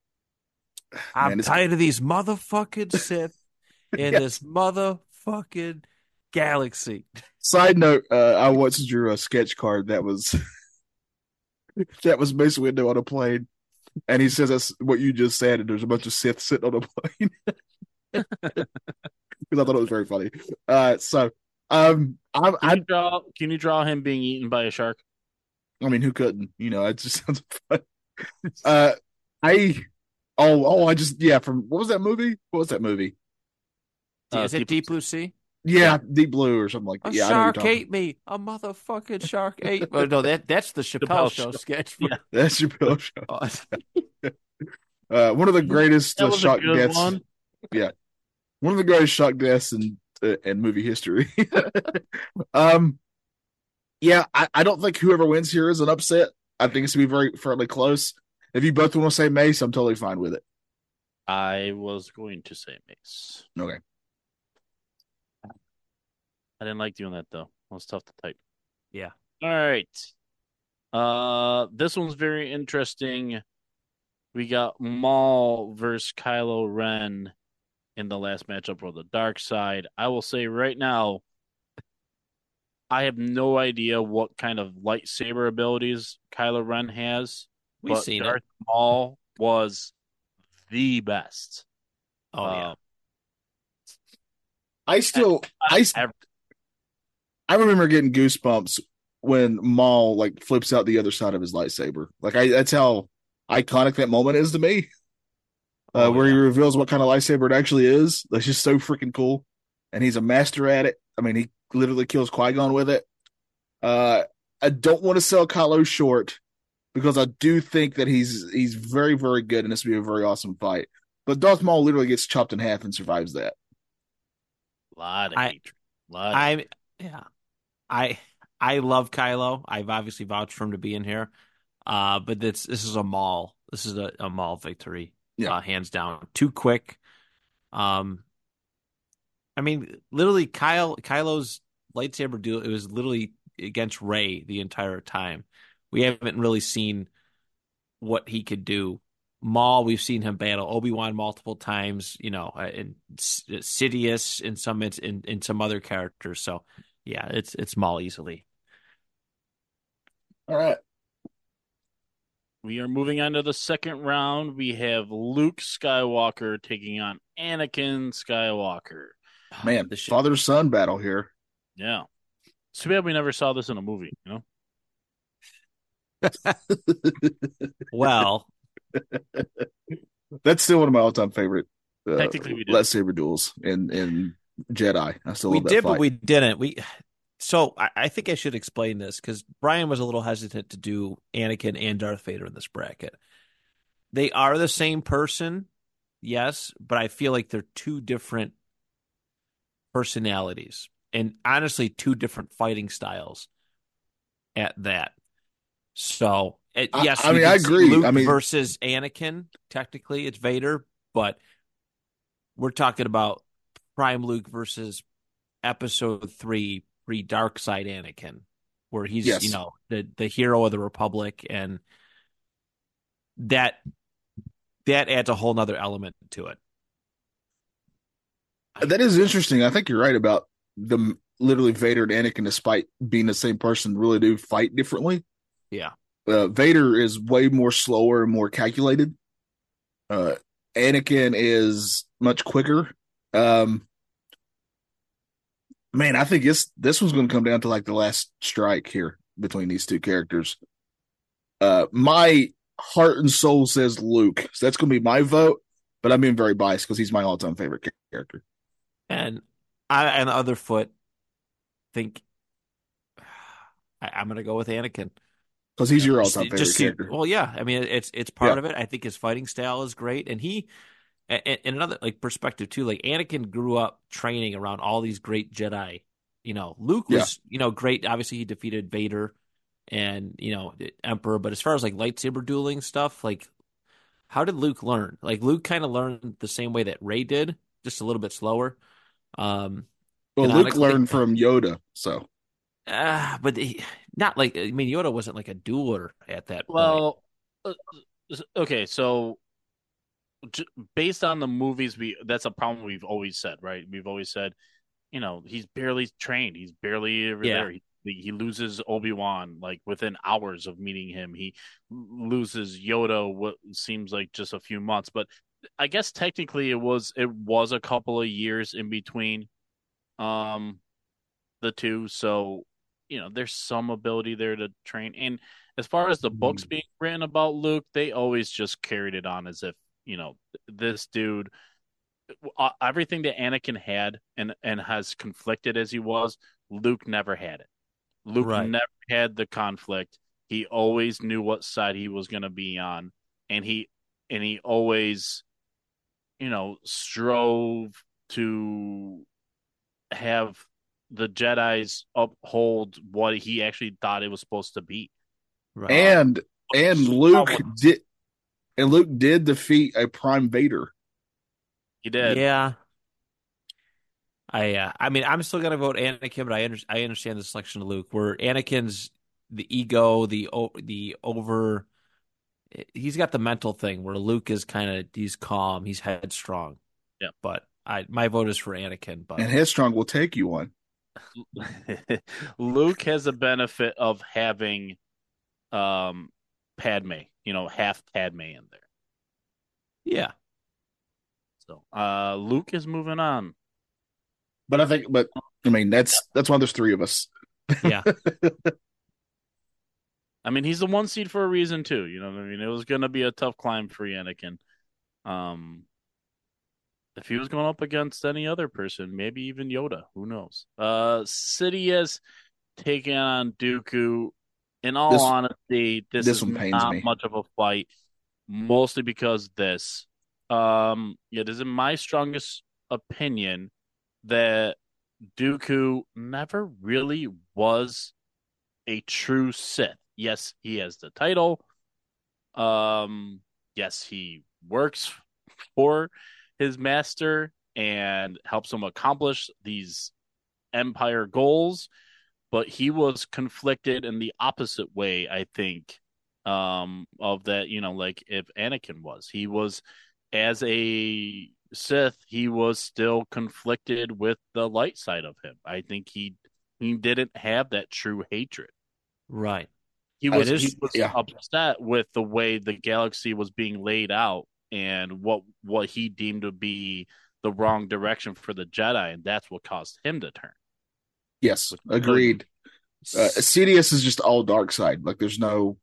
I'm Man, tired of these motherfucking Sith in Yes. this motherfucking galaxy. Side note: uh, I once drew a sketch card that was that was Mace Windu on a plane, and he says that's what you just said, and there's a bunch of Sith sitting on a plane. Because I thought it was very funny. Uh, so, um, I, Can I, you draw can you draw him being eaten by a shark? I mean, who couldn't? You know, it just sounds fun. Uh, I, oh, oh, I just yeah. From what was that movie? What was that movie? Uh, Is it Deep- Deep Blue Sea? Yeah, Deep Blue or something like A that. Yeah, I know what you're shark ate me. A motherfucking shark ate. Oh, no, that that's the Chappelle, Chappelle Show Show. sketch. Yeah. That's your pillow show. Uh, one of the greatest That uh, was shock deaths. one. one of the greatest shock deaths in uh, in movie history. um, yeah, I, I don't think whoever wins here is an upset. I think it's gonna be very fairly close. If you both want to say Mace, I'm totally fine with it. I was going to say Mace. Okay. I didn't like doing that though. It was tough to type. Yeah. All right. Uh, this one's very interesting. We got Maul versus Kylo Ren in the last matchup for the dark side. I will say right now, I have no idea what kind of lightsaber abilities Kylo Ren has, We've but seen Darth it. Maul was the best. Oh yeah. Uh, I still, I, ever. I remember getting goosebumps when Maul like flips out the other side of his lightsaber. Like I, that's how iconic that moment is to me. Uh, Oh, where he reveals what kind of lightsaber it actually is. That's just so freaking cool, and he's a master at it. I mean, he literally kills Qui Gon with it. Uh, I don't want to sell Kylo short because I do think that he's he's very very good, and this will be a very awesome fight. But Darth Maul literally gets chopped in half and survives that. lot of I- hatred. Lot of I yeah. I I love Kylo. I've obviously vouched for him to be in here. Uh, but this this is a Maul. This is a, a Maul victory. Yeah. Uh, hands down. Too quick. Um I mean, literally Kyle Kylo's lightsaber duel it was literally against Rey the entire time. We haven't really seen what he could do. Maul, we've seen him battle Obi-Wan multiple times, you know, uh, and Sidious in some in in some other characters. So, yeah, it's it's Maul easily. All right. We are moving on to the second round. We have Luke Skywalker taking on Anakin Skywalker. Man, This shit- father son battle here. Yeah. It's too bad we never saw this in a movie, you know? Well, That's still one of my all time favorite uh, Technically, lightsaber duels in in Jedi. I still we did, fight. but we didn't. We so I, I think I should explain this because Brian was a little hesitant to do Anakin and Darth Vader in this bracket. They are the same person, yes, but I feel like they're two different personalities and honestly two different fighting styles at that. So it, I- yes, I you mean, I agree. Luke I mean- versus Anakin, technically it's Vader, but we're talking about Prime Luke versus Episode Three pre Dark Side Anakin, where he's Yes. you know the the hero of the Republic, and that that adds a whole nother element to it. That is interesting. I think you're right about the literally Vader and Anakin, despite being the same person, really do fight differently. Yeah. Uh, Vader is way more slower and more calculated. Uh, Anakin is much quicker. Um, man, I think this this one's going to come down to like the last strike here between these two characters. Uh, my heart and soul says Luke, so that's going to be my vote. But I'm being very biased because he's my all time favorite character. And I, the other foot, think I, I'm going to go with Anakin. Because he's your all time favorite just character. well, yeah. I mean, it's it's part Yeah. of it. I think his fighting style is great, and he, and, and another like perspective too. Like Anakin grew up training around all these great Jedi. You know, Luke was you know great. Obviously, he defeated Vader and you know Emperor. But as far as like lightsaber dueling stuff, like how did Luke learn? Like Luke kind of learned the same way that Rey did, just a little bit slower. Um, well, Luke honestly- learned from Yoda, so uh, but he, not like I mean Yoda wasn't like a dueler at that. Well, uh, uh, okay, so j- based on the movies, we that's a problem we've always said, right? We've always said, you know, he's barely trained, he's barely ever Yeah. there. He, he loses Obi Wan like within hours of meeting him. He loses Yoda what seems like just a few months, but I guess technically it was it was a couple of years in between, um, the two. So you know, there's some ability there to train. And as far as the books being written about Luke, they always just carried it on as if you know this dude, uh, everything that Anakin had and and has conflicted as he was, Luke never had it. Luke Right. never had the conflict. He always knew what side he was going to be on, and he and he always, you know, strove to have the Jedi's uphold what he actually thought it was supposed to be. Right. and and Luke did and Luke did defeat a Prime Vader. He did. Yeah. I uh, I mean I'm still gonna vote Anakin, but I under, I understand the selection of Luke. Where Anakin's the ego, the o- the over, he's got the mental thing. Where Luke is kind of he's calm, he's headstrong. Yeah. But I my vote is for Anakin. But And Headstrong will take you one. Luke has a benefit of having um Padme, you know, half Padme in there. yeah, So uh Luke is moving on. But I think, but I mean, that's that's why there's three of us. yeah, I mean, he's the one seed for a reason too. You know what I mean? It was going to be a tough climb for Anakin. Um, if he was going up against any other person, maybe even Yoda, who knows? Uh, Sidious taking on Dooku. In all This- honesty, this, this is not me. much of a fight, mostly because this. Um, it is in my strongest opinion that Dooku never really was a true Sith. Yes, he has the title. Um, yes, he works for his master and helps him accomplish these empire goals, but he was conflicted in the opposite way, I think, um, of that, you know, like if Anakin was. He was as a Sith, he was still conflicted with the light side of him. I think he he didn't have that true hatred. right. He was it is- he was yeah. upset with the way the galaxy was being laid out and what what he deemed to be the wrong direction for the Jedi, and that's what caused him to turn. Yes, agreed. Uh, Sidious is just all dark side. Like there's no,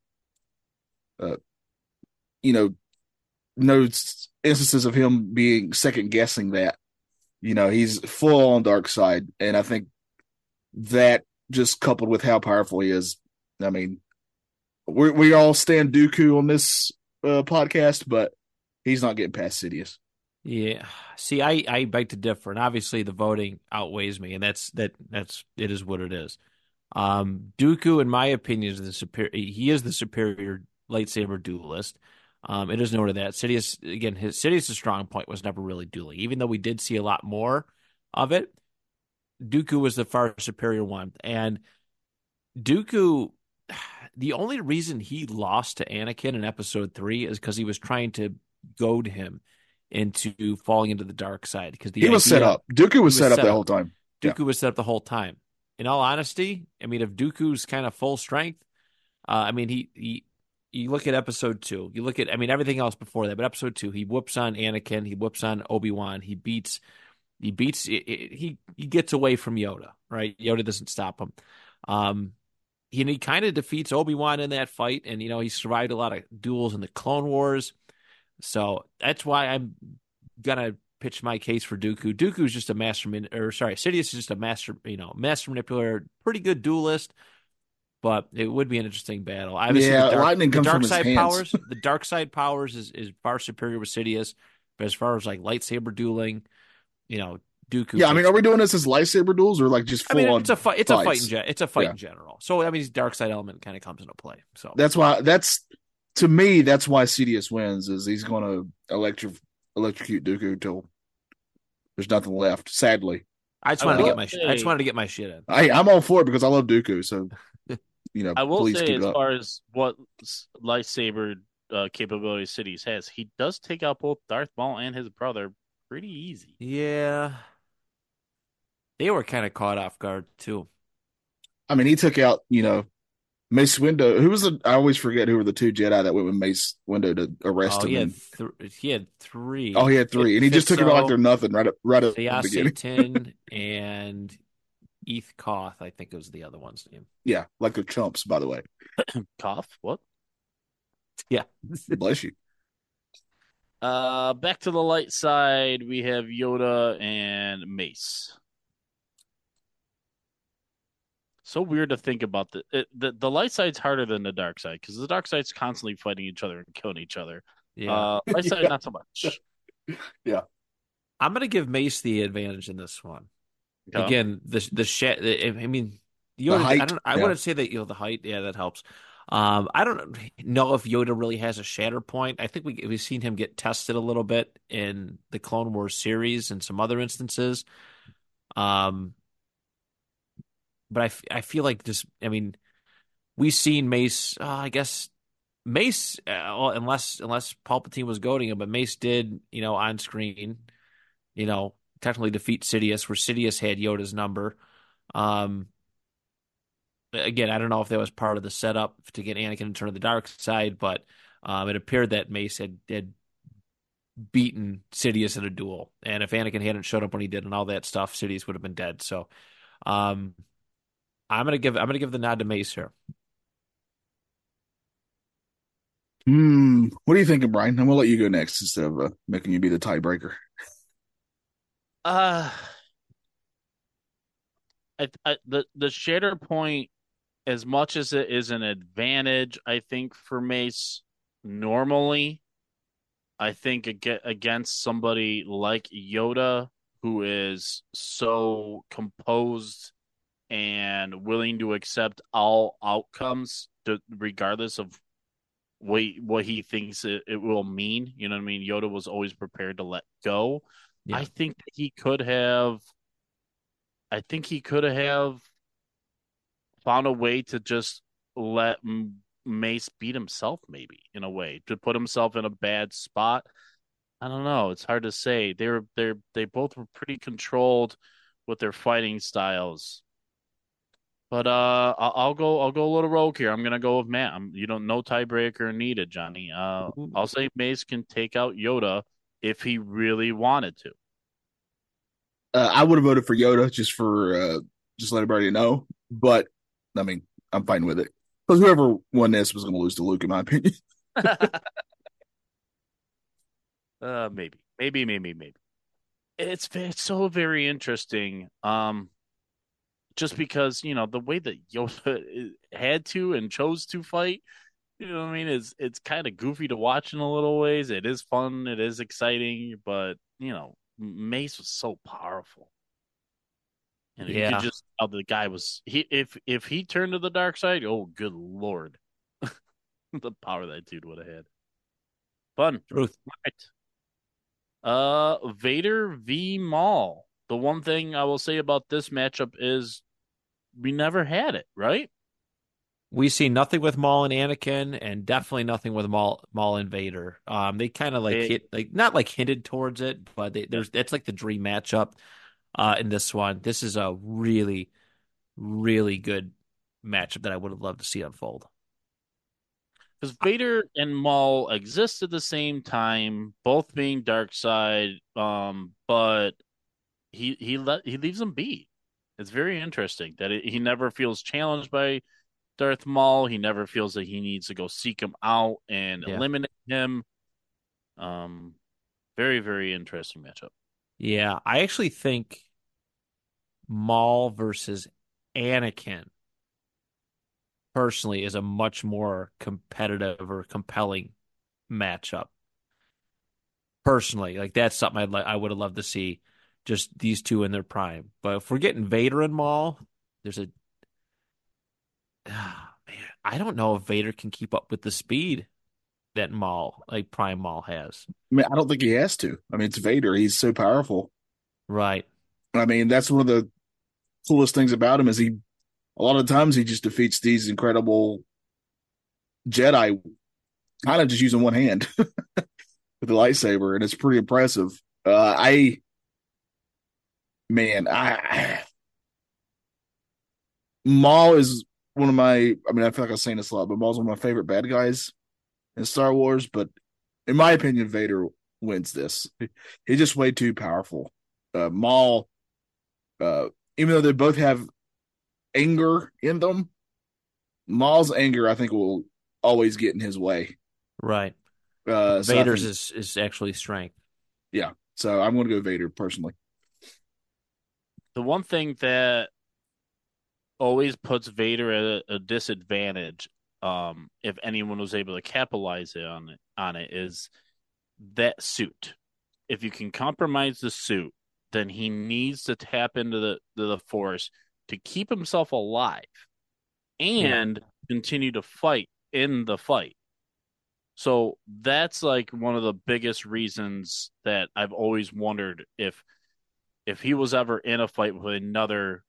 uh, you know, no instances of him being second guessing that. You know, he's full on dark side, and I think that just coupled with how powerful he is. I mean, we we all stand Dooku on this uh, podcast, but he's not getting past Sidious. Yeah. See, I I beg to differ, and obviously the voting outweighs me, and that's that that's it is what it is. Um, Dooku, in my opinion, is the superior. He is the superior lightsaber duelist. Um, it is noted that Sidious again, his Sidious' strong point was never really dueling, even though we did see a lot more of it. Dooku was the far superior one, and Dooku. The only reason he lost to Anakin in Episode Three is because he was trying to goad him into falling into the dark side because he was set up. Dooku was, was set up the whole time. Dooku yeah. was set up the whole time. In all honesty, I mean, if Dooku's kind of full strength, uh, I mean, he he you look at episode two, you look at I mean everything else before that, but episode two, he whoops on Anakin, he whoops on Obi Wan, he beats he beats he he gets away from Yoda, right? Yoda doesn't stop him. Um, he, he kind of defeats Obi Wan in that fight, and you know he survived a lot of duels in the Clone Wars. So that's why I'm gonna pitch my case for Dooku. Dooku's just a master, or sorry, Sidious is just a master, you know, master manipulator, pretty good duelist. But it would be an interesting battle. Obviously, yeah, the dark, lightning comes dark from side his powers. the dark side powers is, is far superior with Sidious. But as far as like lightsaber dueling, you know, Dooku. Yeah, I mean, are we doing this as lightsaber duels or like just full I mean, on? It's a fight. It's fights? a fight in It's a fight yeah. in general. So I mean, his dark side element kind of comes into play. So that's why that's to me, that's why Sidious wins. Is he's going to electric electrocute Dooku until there's nothing left. Sadly, I just wanted to get my say, I just wanted to get my shit in. I, I'm all for it because I love Dooku. So you know, I will say as up. far as what lightsaber uh, capability Sidious has, he does take out both Darth Maul and his brother pretty easy. Yeah, they were kind of caught off guard too. I mean, he took out you know Mace Windu. Who was the? I always forget who were the two Jedi that went with Mace Windu to arrest oh, him. He had, th- he had three. Oh, he had three, and he just took them out like they're nothing. Right up, right up the beginning. And Eeth Koth, I think it was the other one's name. Yeah, like they're chumps, by the way. Koth, what? Yeah, bless you. Uh, back to the light side, we have Yoda and Mace. So weird to think about the it, the the light side's harder than the dark side because the dark side's constantly fighting each other and killing each other. Yeah, uh, light side Yeah. not so much. Yeah, I'm gonna give Mace the advantage in this one. Okay. Again, the the shat. I mean, The Yoda. I height, don't. I yeah. wouldn't say that you know the height. Yeah, that helps. Um, I don't know if Yoda really has a shatter point. I think we we've seen him get tested a little bit in the Clone Wars series and some other instances. Um, but I, I feel like just I mean, we've seen Mace. Uh, I guess Mace, uh, unless unless Palpatine was goading him, but Mace did you know on screen, you know, technically defeat Sidious, where Sidious had Yoda's number. Um, again, I don't know if that was part of the setup to get Anakin to turn to the dark side, but um, it appeared that Mace had, had beaten Sidious in a duel, and if Anakin hadn't showed up when he did and all that stuff, Sidious would have been dead. So, um, I'm gonna give I'm gonna give the nod to Mace here. Hmm. What are you thinking, Brian? I'm gonna let you go next instead of uh, making you be the tiebreaker. Uh, I, I, the the shatter point, as much as it is an advantage, I think for Mace normally, I think against somebody like Yoda, who is so composed and willing to accept all outcomes, to, regardless of what he, what he thinks it, it will mean. You know what I mean? Yoda was always prepared to let go. Yeah. I think that he could have. I think he could have found a way to just let Mace beat himself, maybe in a way, to put himself in a bad spot. I don't know. It's hard to say. They're they're they both were pretty controlled with their fighting styles. But uh, I'll, go. I'll go a little rogue here. I'm gonna go with Matt. I'm, you don't no tiebreaker needed, Johnny. Uh, I'll say Mace can take out Yoda if he really wanted to. Uh, I would have voted for Yoda just for uh, just let everybody know. But I mean, I'm fine with it because whoever won this was going to lose to Luke, in my opinion. Uh, maybe, maybe, maybe, maybe. It's it's so very interesting. Um, just because you know the way that Yoda had to and chose to fight, you know what I mean? Is it's kind of goofy to watch in a little ways. It is fun. It is exciting, but you know, Mace was so powerful. And you Yeah. could just how the guy was he if if he turned to the dark side, oh good lord. the power that dude would have had. Fun. Truth. Right. Uh Vader v Maul. The one thing I will say about this matchup is we never had it, right? We see nothing with Maul and Anakin, and definitely nothing with Maul, Maul and Vader. Um, they kind of like They- hit, like not like hinted towards it, but they, there's it's like the dream matchup. Uh, in this one, this is a really, really good matchup that I would have loved to see unfold. Because Vader and Maul exist at the same time, both being dark side, um, but he he let he leaves them be. It's very interesting that it, he never feels challenged by Darth Maul. He never feels that he needs to go seek him out and Yeah. eliminate him. Um, very very interesting matchup. Yeah, I actually think Maul versus Anakin personally is a much more competitive or compelling matchup. Personally, like that's something I'd like I would have loved to see just these two in their prime. But if we're getting Vader and Maul, there's a Ah, man, I don't know if Vader can keep up with the speed that Maul, like Prime Maul has. I mean, I don't think he has to. I mean, it's Vader. He's so powerful. Right. I mean, that's one of the coolest things about him is he a lot of times he just defeats these incredible Jedi kind of just using one hand with the lightsaber, and it's pretty impressive. Uh I man, I Maul is one of my I mean, I feel like I'm saying this a lot, but Maul's one of my favorite bad guys in Star Wars, but in my opinion, Vader wins this. He's just way too powerful. Uh Maul uh, even though they both have anger in them, Maul's anger, I think, will always get in his way. Right. Uh, so Vader's think- is, is actually strength. Yeah. So I'm going to go Vader personally. The one thing that always puts Vader at a, a disadvantage, um, if anyone was able to capitalize it on it, on it, is that suit. If you can compromise the suit, then he needs to tap into the the, the force to keep himself alive and continue to fight in the fight. So that's like one of the biggest reasons that I've always wondered if if he was ever in a fight with another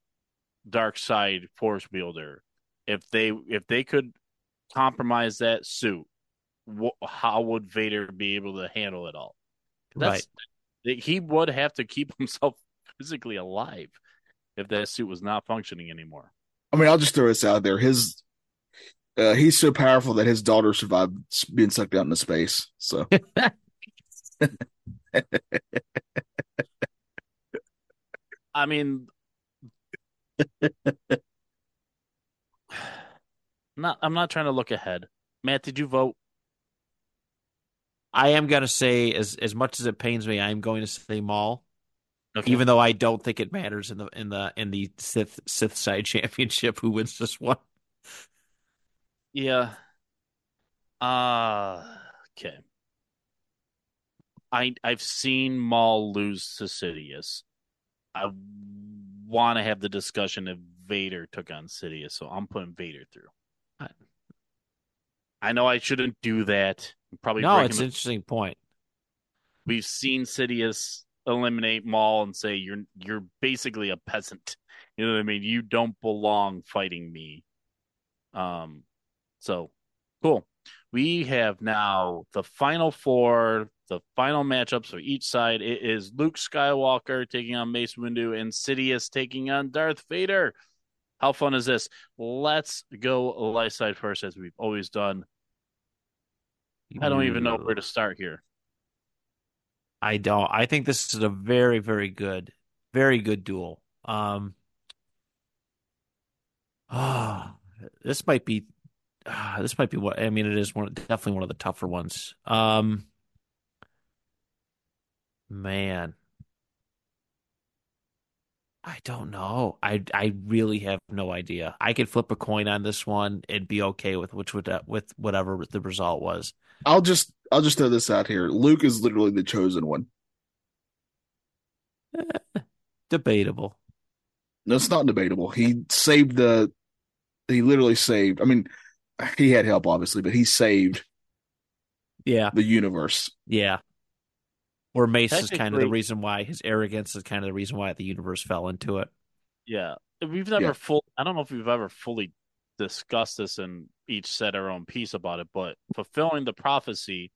dark side force wielder, if they if they could compromise that suit, wh- how would Vader be able to handle it all? That's, He would have to keep himself physically alive if that suit was not functioning anymore. I mean, I'll just throw this out there. His uh, he's so powerful that his daughter survived being sucked out into space. So I mean, not. I'm not trying to look ahead. Matt, did you vote? I am gonna say as as much as it pains me, I'm going to say Maul, Okay. even though I don't think it matters in the in the in the Sith Sith side championship who wins this one. Yeah. Uh okay. I I've seen Maul lose to Sidious. I want to have the discussion if Vader took on Sidious, so I'm putting Vader through. I- I know I shouldn't do that. I'm probably No, it's an interesting point. we've seen Sidious eliminate Maul and say you're you're basically a peasant. You know what I mean? You don't belong fighting me. Um so cool. We have now the final four, the final matchups for each side. It is Luke Skywalker taking on Mace Windu and Sidious taking on Darth Vader. How fun is this? Let's go light side first, as we've always done. I don't even know where to start here. I don't. I think this is a very, very good, very good duel. Um, ah, this might be, ah, this might be what I mean. It is one, definitely one of the tougher ones. Um, man, I don't know. I I really have no idea. I could flip a coin on this one and be okay with which would with whatever the result was. I'll just I'll just throw this out here. Luke is literally the chosen one. Debatable. No, it's not debatable. He saved the. He literally saved. I mean, he had help obviously, but he saved Yeah, the universe. yeah. Where Mace is kind of the reason why his arrogance is kind of the reason why the universe fell into it. Yeah, we've never Yeah. full. I don't know if we've ever fully discussed this and each said our own piece about it, but fulfilling the prophecy,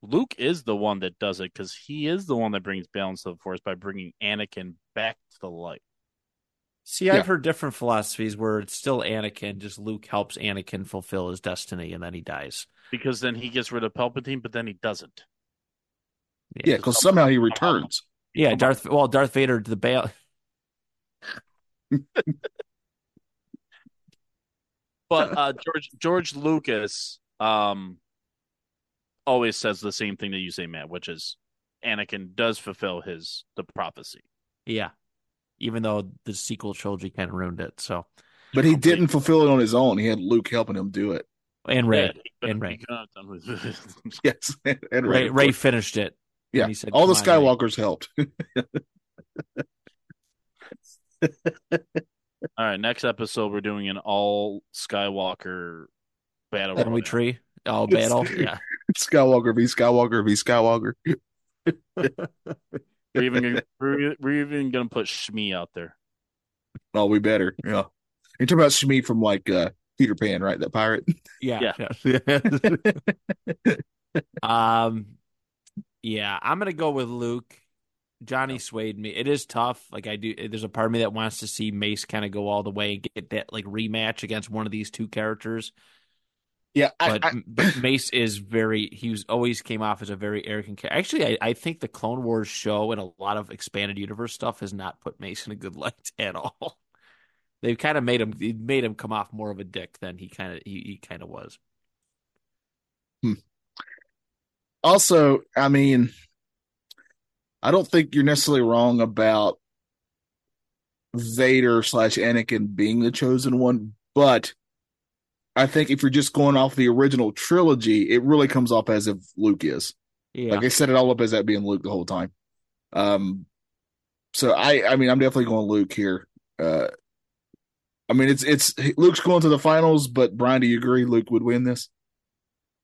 Luke is the one that does it because he is the one that brings balance to the force by bringing Anakin back to the light. See, Yeah. I've heard different philosophies where it's still Anakin, just Luke helps Anakin fulfill his destiny, and then he dies. Because then he gets rid of Palpatine, but then he doesn't. Yeah, because somehow he returns. yeah. Come Darth. Well, Darth Vader, to the bail. But uh, George George Lucas um, always says the same thing that you say, Matt, which is Anakin does fulfill his the prophecy. Yeah, even though the sequel trilogy kind of ruined it. So But he didn't fulfill it on his own. He had Luke helping him do it. and Rey, Yeah, and Rey. he couldn't have done with- Yes, and Rey, Rey, Rey finished it. Yeah, he said, all the "Come on, Rey." Skywalkers helped. All right, next episode we're doing an all Skywalker battle. Then we royale. tree. all battle. Yeah. Skywalker v Skywalker v Skywalker. We're even gonna, we're, we're even gonna put Shmi out there. Oh, we better. Yeah. You're talking about Shmi from like uh, Peter Pan, right? That pirate. Yeah. um, yeah, I'm gonna go with Luke. Johnny swayed me. It is tough. Like I do, there's a part of me that wants to see Mace kind of go all the way and get that like rematch against one of these two characters. Yeah, But, I, but Mace is very. He was always came off as a very arrogant character. Actually, I, I think the Clone Wars show and a lot of expanded universe stuff has not put Mace in a good light at all. They've kind of made him made him come off more of a dick than he kind of he, he kind of was. Hmm. also, I mean, I don't think you're necessarily wrong about Vader slash Anakin being the chosen one, but I think if you're just going off the original trilogy, it really comes off as if Luke is. Yeah. Like they set it all up as that being Luke the whole time. Um, so I, I mean, I'm definitely going Luke here. Uh, I mean, it's it's Luke's going to the finals, but Brian, do you agree Luke would win this?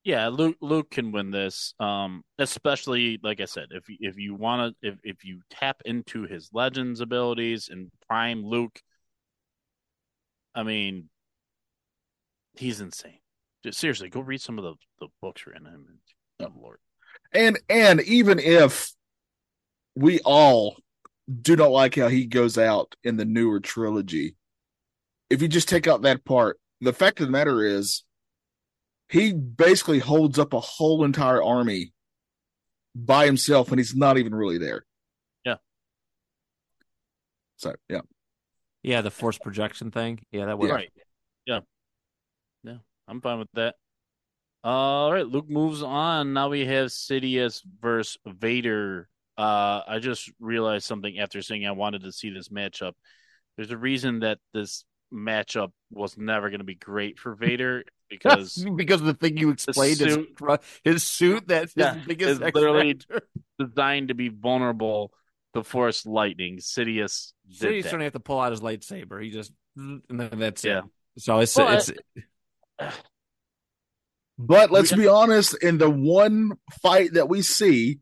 Yeah, Luke Luke can win this. Um, especially like I said, if if you want to, if if you tap into his legends abilities and prime Luke, I mean, he's insane. Just seriously, go read some of the the books written on him. Oh Lord, And and even if we all do not like how he goes out in the newer trilogy, if you just take out that part, the fact of the matter is he basically holds up a whole entire army by himself and he's not even really there. Yeah. So yeah. Yeah, the force projection thing. Yeah, that would. right? Yeah, yeah, I'm fine with that. All right, Luke moves on. Now we have Sidious versus Vader. Uh, I just realized something after saying I wanted to see this matchup. There's a reason that this matchup was never going to be great for Vader because because of the thing you explained his, suit- his suit that's his Yeah, biggest it's literally- designed to be vulnerable to Force lightning. Sidious So did that. don't have to pull out his lightsaber. He just and then that's Yeah. it. So it's Well, it's But let's be honest, in the one fight that we see,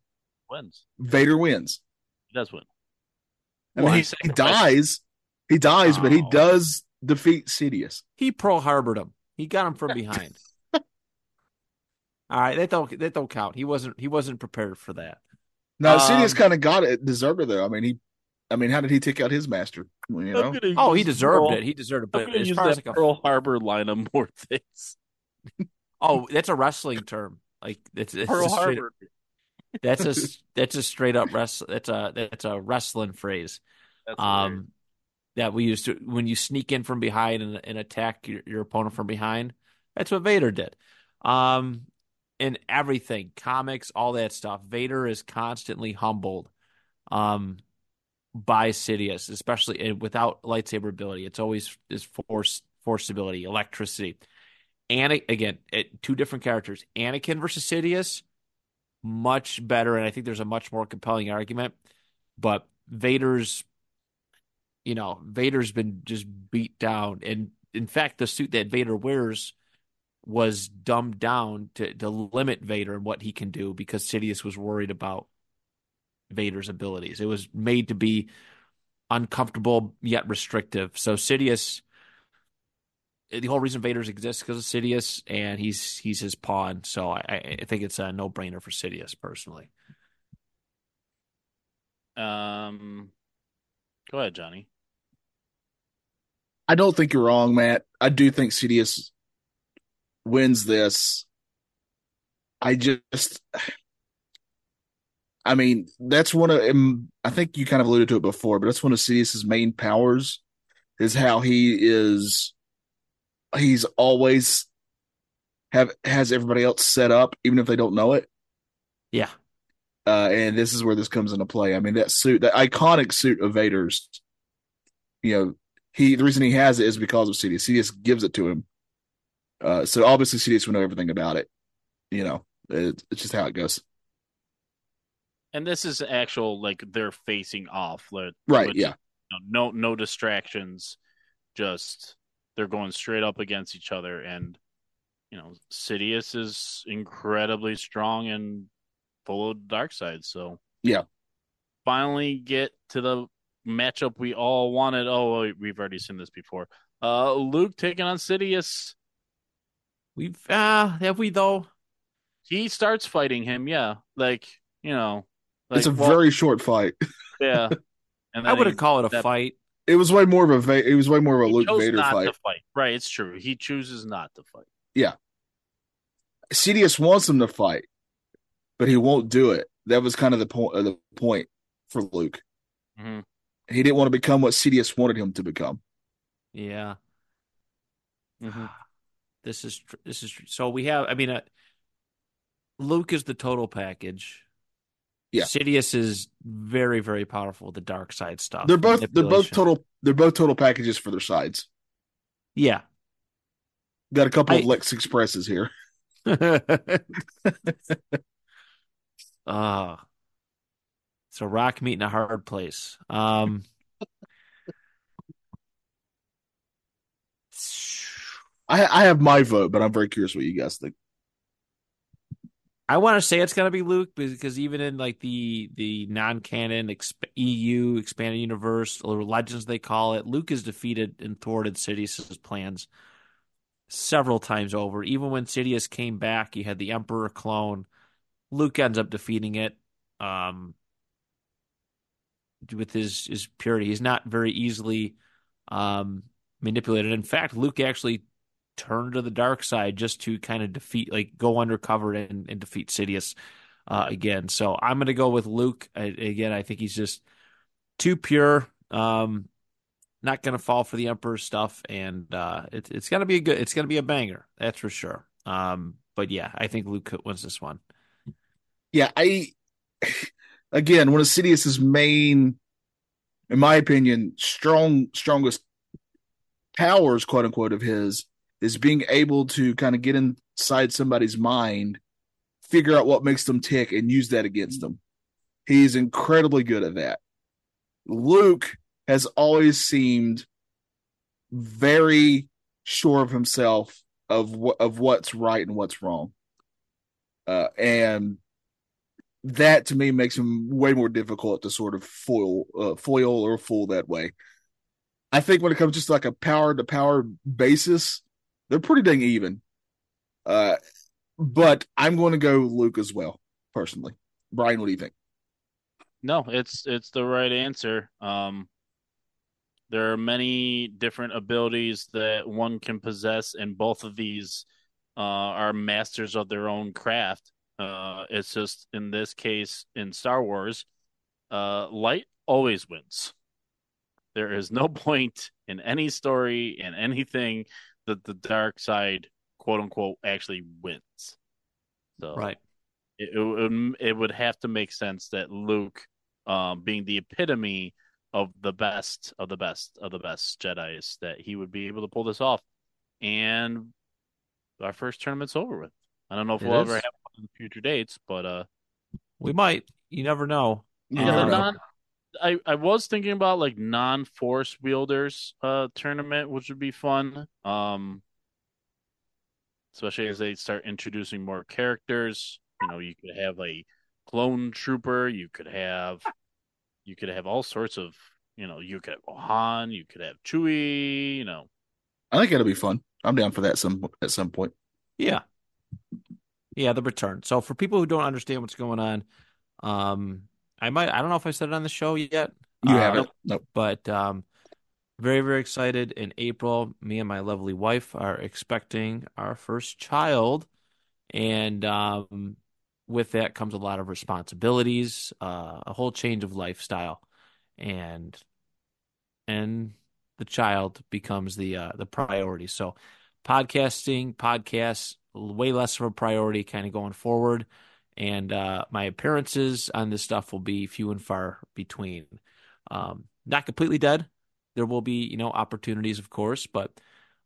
wins. Vader wins. He does win. I mean, Well, he, he he dies. He dies, but he Oh. does defeat Sidious. he Pearl Harbored him. He got him from behind. All right, that don't that don't count. He wasn't he wasn't prepared for that. Now, Um, Sidious kind of got it, deserved it though. I mean, he, I mean, how did he take out his master? You know, Oh, he deserved Pearl- it. He deserved it. I'm But gonna as use far as that like a Pearl Harbor line of more things. oh, that's a wrestling term. Like it's, it's Pearl a straight, Harbor. That's a that's a straight up wrest. That's a that's a wrestling phrase. That's hilarious. Um, that we used to when you sneak in from behind and, and attack your, your opponent from behind. That's what Vader did. Um, in everything, comics, all that stuff, Vader is constantly humbled, um, by Sidious, especially without lightsaber ability. It's always is force force ability, electricity. And again, it, two different characters. Anakin versus Sidious, much better, and I think there's a much more compelling argument. But Vader's, you know, Vader's been just beat down, and in fact, the suit that Vader wears was dumbed down to to limit Vader and what he can do because Sidious was worried about Vader's abilities. It was made to be uncomfortable yet restrictive. So Sidious, the whole reason Vader's exists because of Sidious, and he's he's his pawn. So I, I think it's a no brainer for Sidious personally. Um, go ahead, Johnny. I don't think you're wrong, Matt. I do think Sidious wins this. I just, I mean, that's one of. I think you kind of alluded to it before, but that's one of Sidious's main powers is how he is. He's always have has everybody else set up, even if they don't know it. Yeah. Uh, and this is where this comes into play. I mean, that suit, that iconic suit of Vader's, you know, he the reason he has it is because of Sidious. Sidious gives it to him. Uh, so obviously Sidious will know everything about it. You know, it, it's just how it goes. And this is actual like they're facing off, like, Right? with, Yeah. you know, no no distractions, just they're going straight up against each other, and you know, Sidious is incredibly strong and full of dark side. So Yeah. finally get to the matchup we all wanted. Oh, we've already seen this before. Uh, Luke taking on Sidious. We've uh have we though? He starts fighting him. Yeah, like you know, like, it's a well, very short fight. yeah. And I wouldn't call it a that- fight. It was way more of a Va- it was way more of a he Luke chose Vader not fight. to fight. Right, it's true. He chooses not to fight. Yeah, Sidious wants him to fight, but he won't do it. That was kind of the point. Uh, the point for Luke. Mhm. He didn't want to become what Sidious wanted him to become. Yeah. Mhm. This is tr- this is tr- so we have. I mean, uh, Luke is the total package. Yeah. Sidious is very very powerful. with The dark side stuff. They're both they're both total they're both total packages for their sides. Yeah. Got a couple I- of Lex Expresses here. Ah. it's a rock meeting a hard place. Um. I I have my vote, but I'm very curious what you guys think. I want to say it's gonna be Luke because even in like the the non-canon exp- EU expanded universe or Legends they call it, Luke has defeated and thwarted Sidious's plans several times over. Even when Sidious came back, he had the Emperor clone. Luke ends up defeating it um, with his his purity. He's not very easily um, manipulated. In fact, Luke actually turned to the dark side just to kind of defeat, like go undercover and, and defeat Sidious uh, again. So I'm going to go with Luke. I, again, I think he's just too pure. Um, not going to fall for the Emperor stuff, and uh, it, it's going to be a good. It's going to be a banger. That's for sure. Um, but yeah, I think Luke wins this one. Yeah, I again one of Sidious's main, in my opinion, strong strongest powers, quote unquote, of his is being able to kind of get inside somebody's mind, figure out what makes them tick, and use that against them. He's incredibly good at that. Luke has always seemed very sure of himself of what of what's right and what's wrong. Uh, and that to me makes him way more difficult to sort of foil uh, foil or fool that way. I think when it comes just like a power to power basis, they're pretty dang even. Uh, but I'm going to go Luke as well, personally. Brian, what do you think? No, it's it's the right answer. Um, there are many different abilities that one can possess, and both of these uh, are masters of their own craft. Uh, it's just in this case in Star Wars, uh, light always wins. There is no point in any story in anything that the dark side, quote unquote, actually wins. So Right. it, it, would- it would have to make sense that Luke, um, being the epitome of the best of the best of the best Jedi's, that he would be able to pull this off. And our first tournament's over with. I don't know if It we'll is. ever have one in future dates, but uh, We might. You never know. yeah, You the non I, I was thinking about like non force wielders uh tournament, which would be fun. Um, especially as they start introducing more characters. You know, you could have a clone trooper, you could have you could have all sorts of you know, you could have Han, you could have Chewie, you know. I think it'll be fun. I'm down for that some at some point. Yeah. Yeah, the return. So for people who don't understand what's going on, um, I might I don't know if I said it on the show yet. You Uh, haven't. Nope. but um, very very excited. In April, me and my lovely wife are expecting our first child, and um, with that comes a lot of responsibilities, uh, a whole change of lifestyle, and and the child becomes the uh, the priority. So, podcasting, podcasts, way less of a priority, kind of going forward. And uh, my appearances on this stuff will be few and far between. Um, not completely dead. There will be, you know, opportunities, of course, but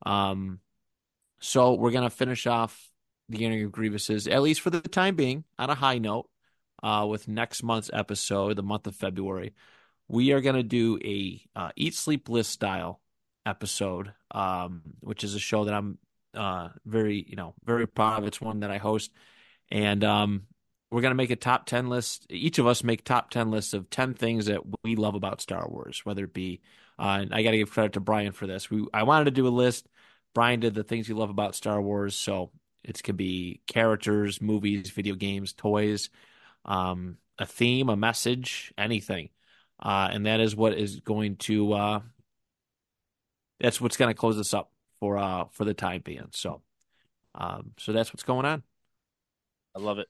um, so we're gonna finish off the Airing of Grievances, at least for the time being, on a high note. Uh, with next month's episode, the month of February, we are gonna do a uh, Eat Sleep List style episode, um, which is a show that I'm uh, very, you know, very proud of. It's one that I host, and um, we're gonna make a top ten list. Each of us make top ten lists of ten things that we love about Star Wars, whether it be. Uh, and I got to give credit to Brian for this. We I wanted to do a list. Brian did the things you love about Star Wars, so it could be characters, movies, video games, toys, um, a theme, a message, anything. Uh, and that is what is going to uh, that's what's going to close us up for uh for the time being. So, um, so that's what's going on. I love it.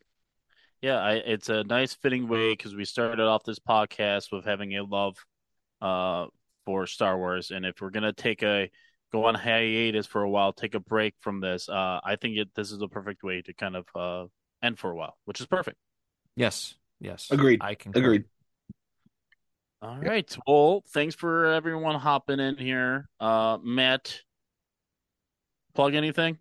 Yeah, I, it's a nice fitting way because we started off this podcast with having a love uh, for Star Wars, and if we're gonna take a go on hiatus for a while, take a break from this, uh, I think it, this is the perfect way to kind of uh, end for a while, which is perfect. Yes, yes, Agreed. I can Agreed. All Yep. right. Well, thanks for everyone hopping in here. Uh, Matt, plug anything?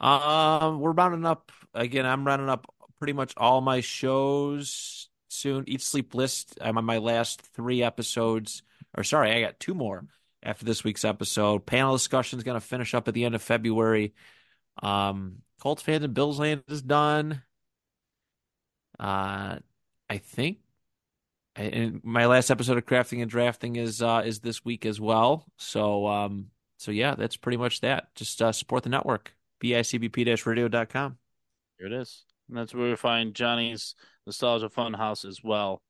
Um, we're rounding up again. I'm running up pretty much all my shows soon. Eat Sleep List. I'm on my last three episodes. Or sorry, I got two more after this week's episode. Panel discussion is going to finish up at the end of February. Um, Colts fans and Bills land is done. Uh, I think. And my last episode of crafting and drafting is uh is this week as well. So um so yeah, that's pretty much that. Just uh, support the network. bicbp-radio.com. Here it is. And that's where we find Johnny's Nostalgia Fun House as well.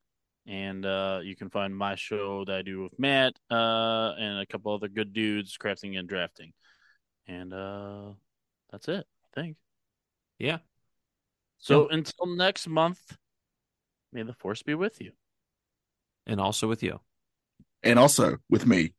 And uh, you can find my show that I do with Matt uh, and a couple other good dudes, crafting and drafting. And uh, that's it, I think. Yeah. So until next month, may the force be with you. And also with you. And also with me.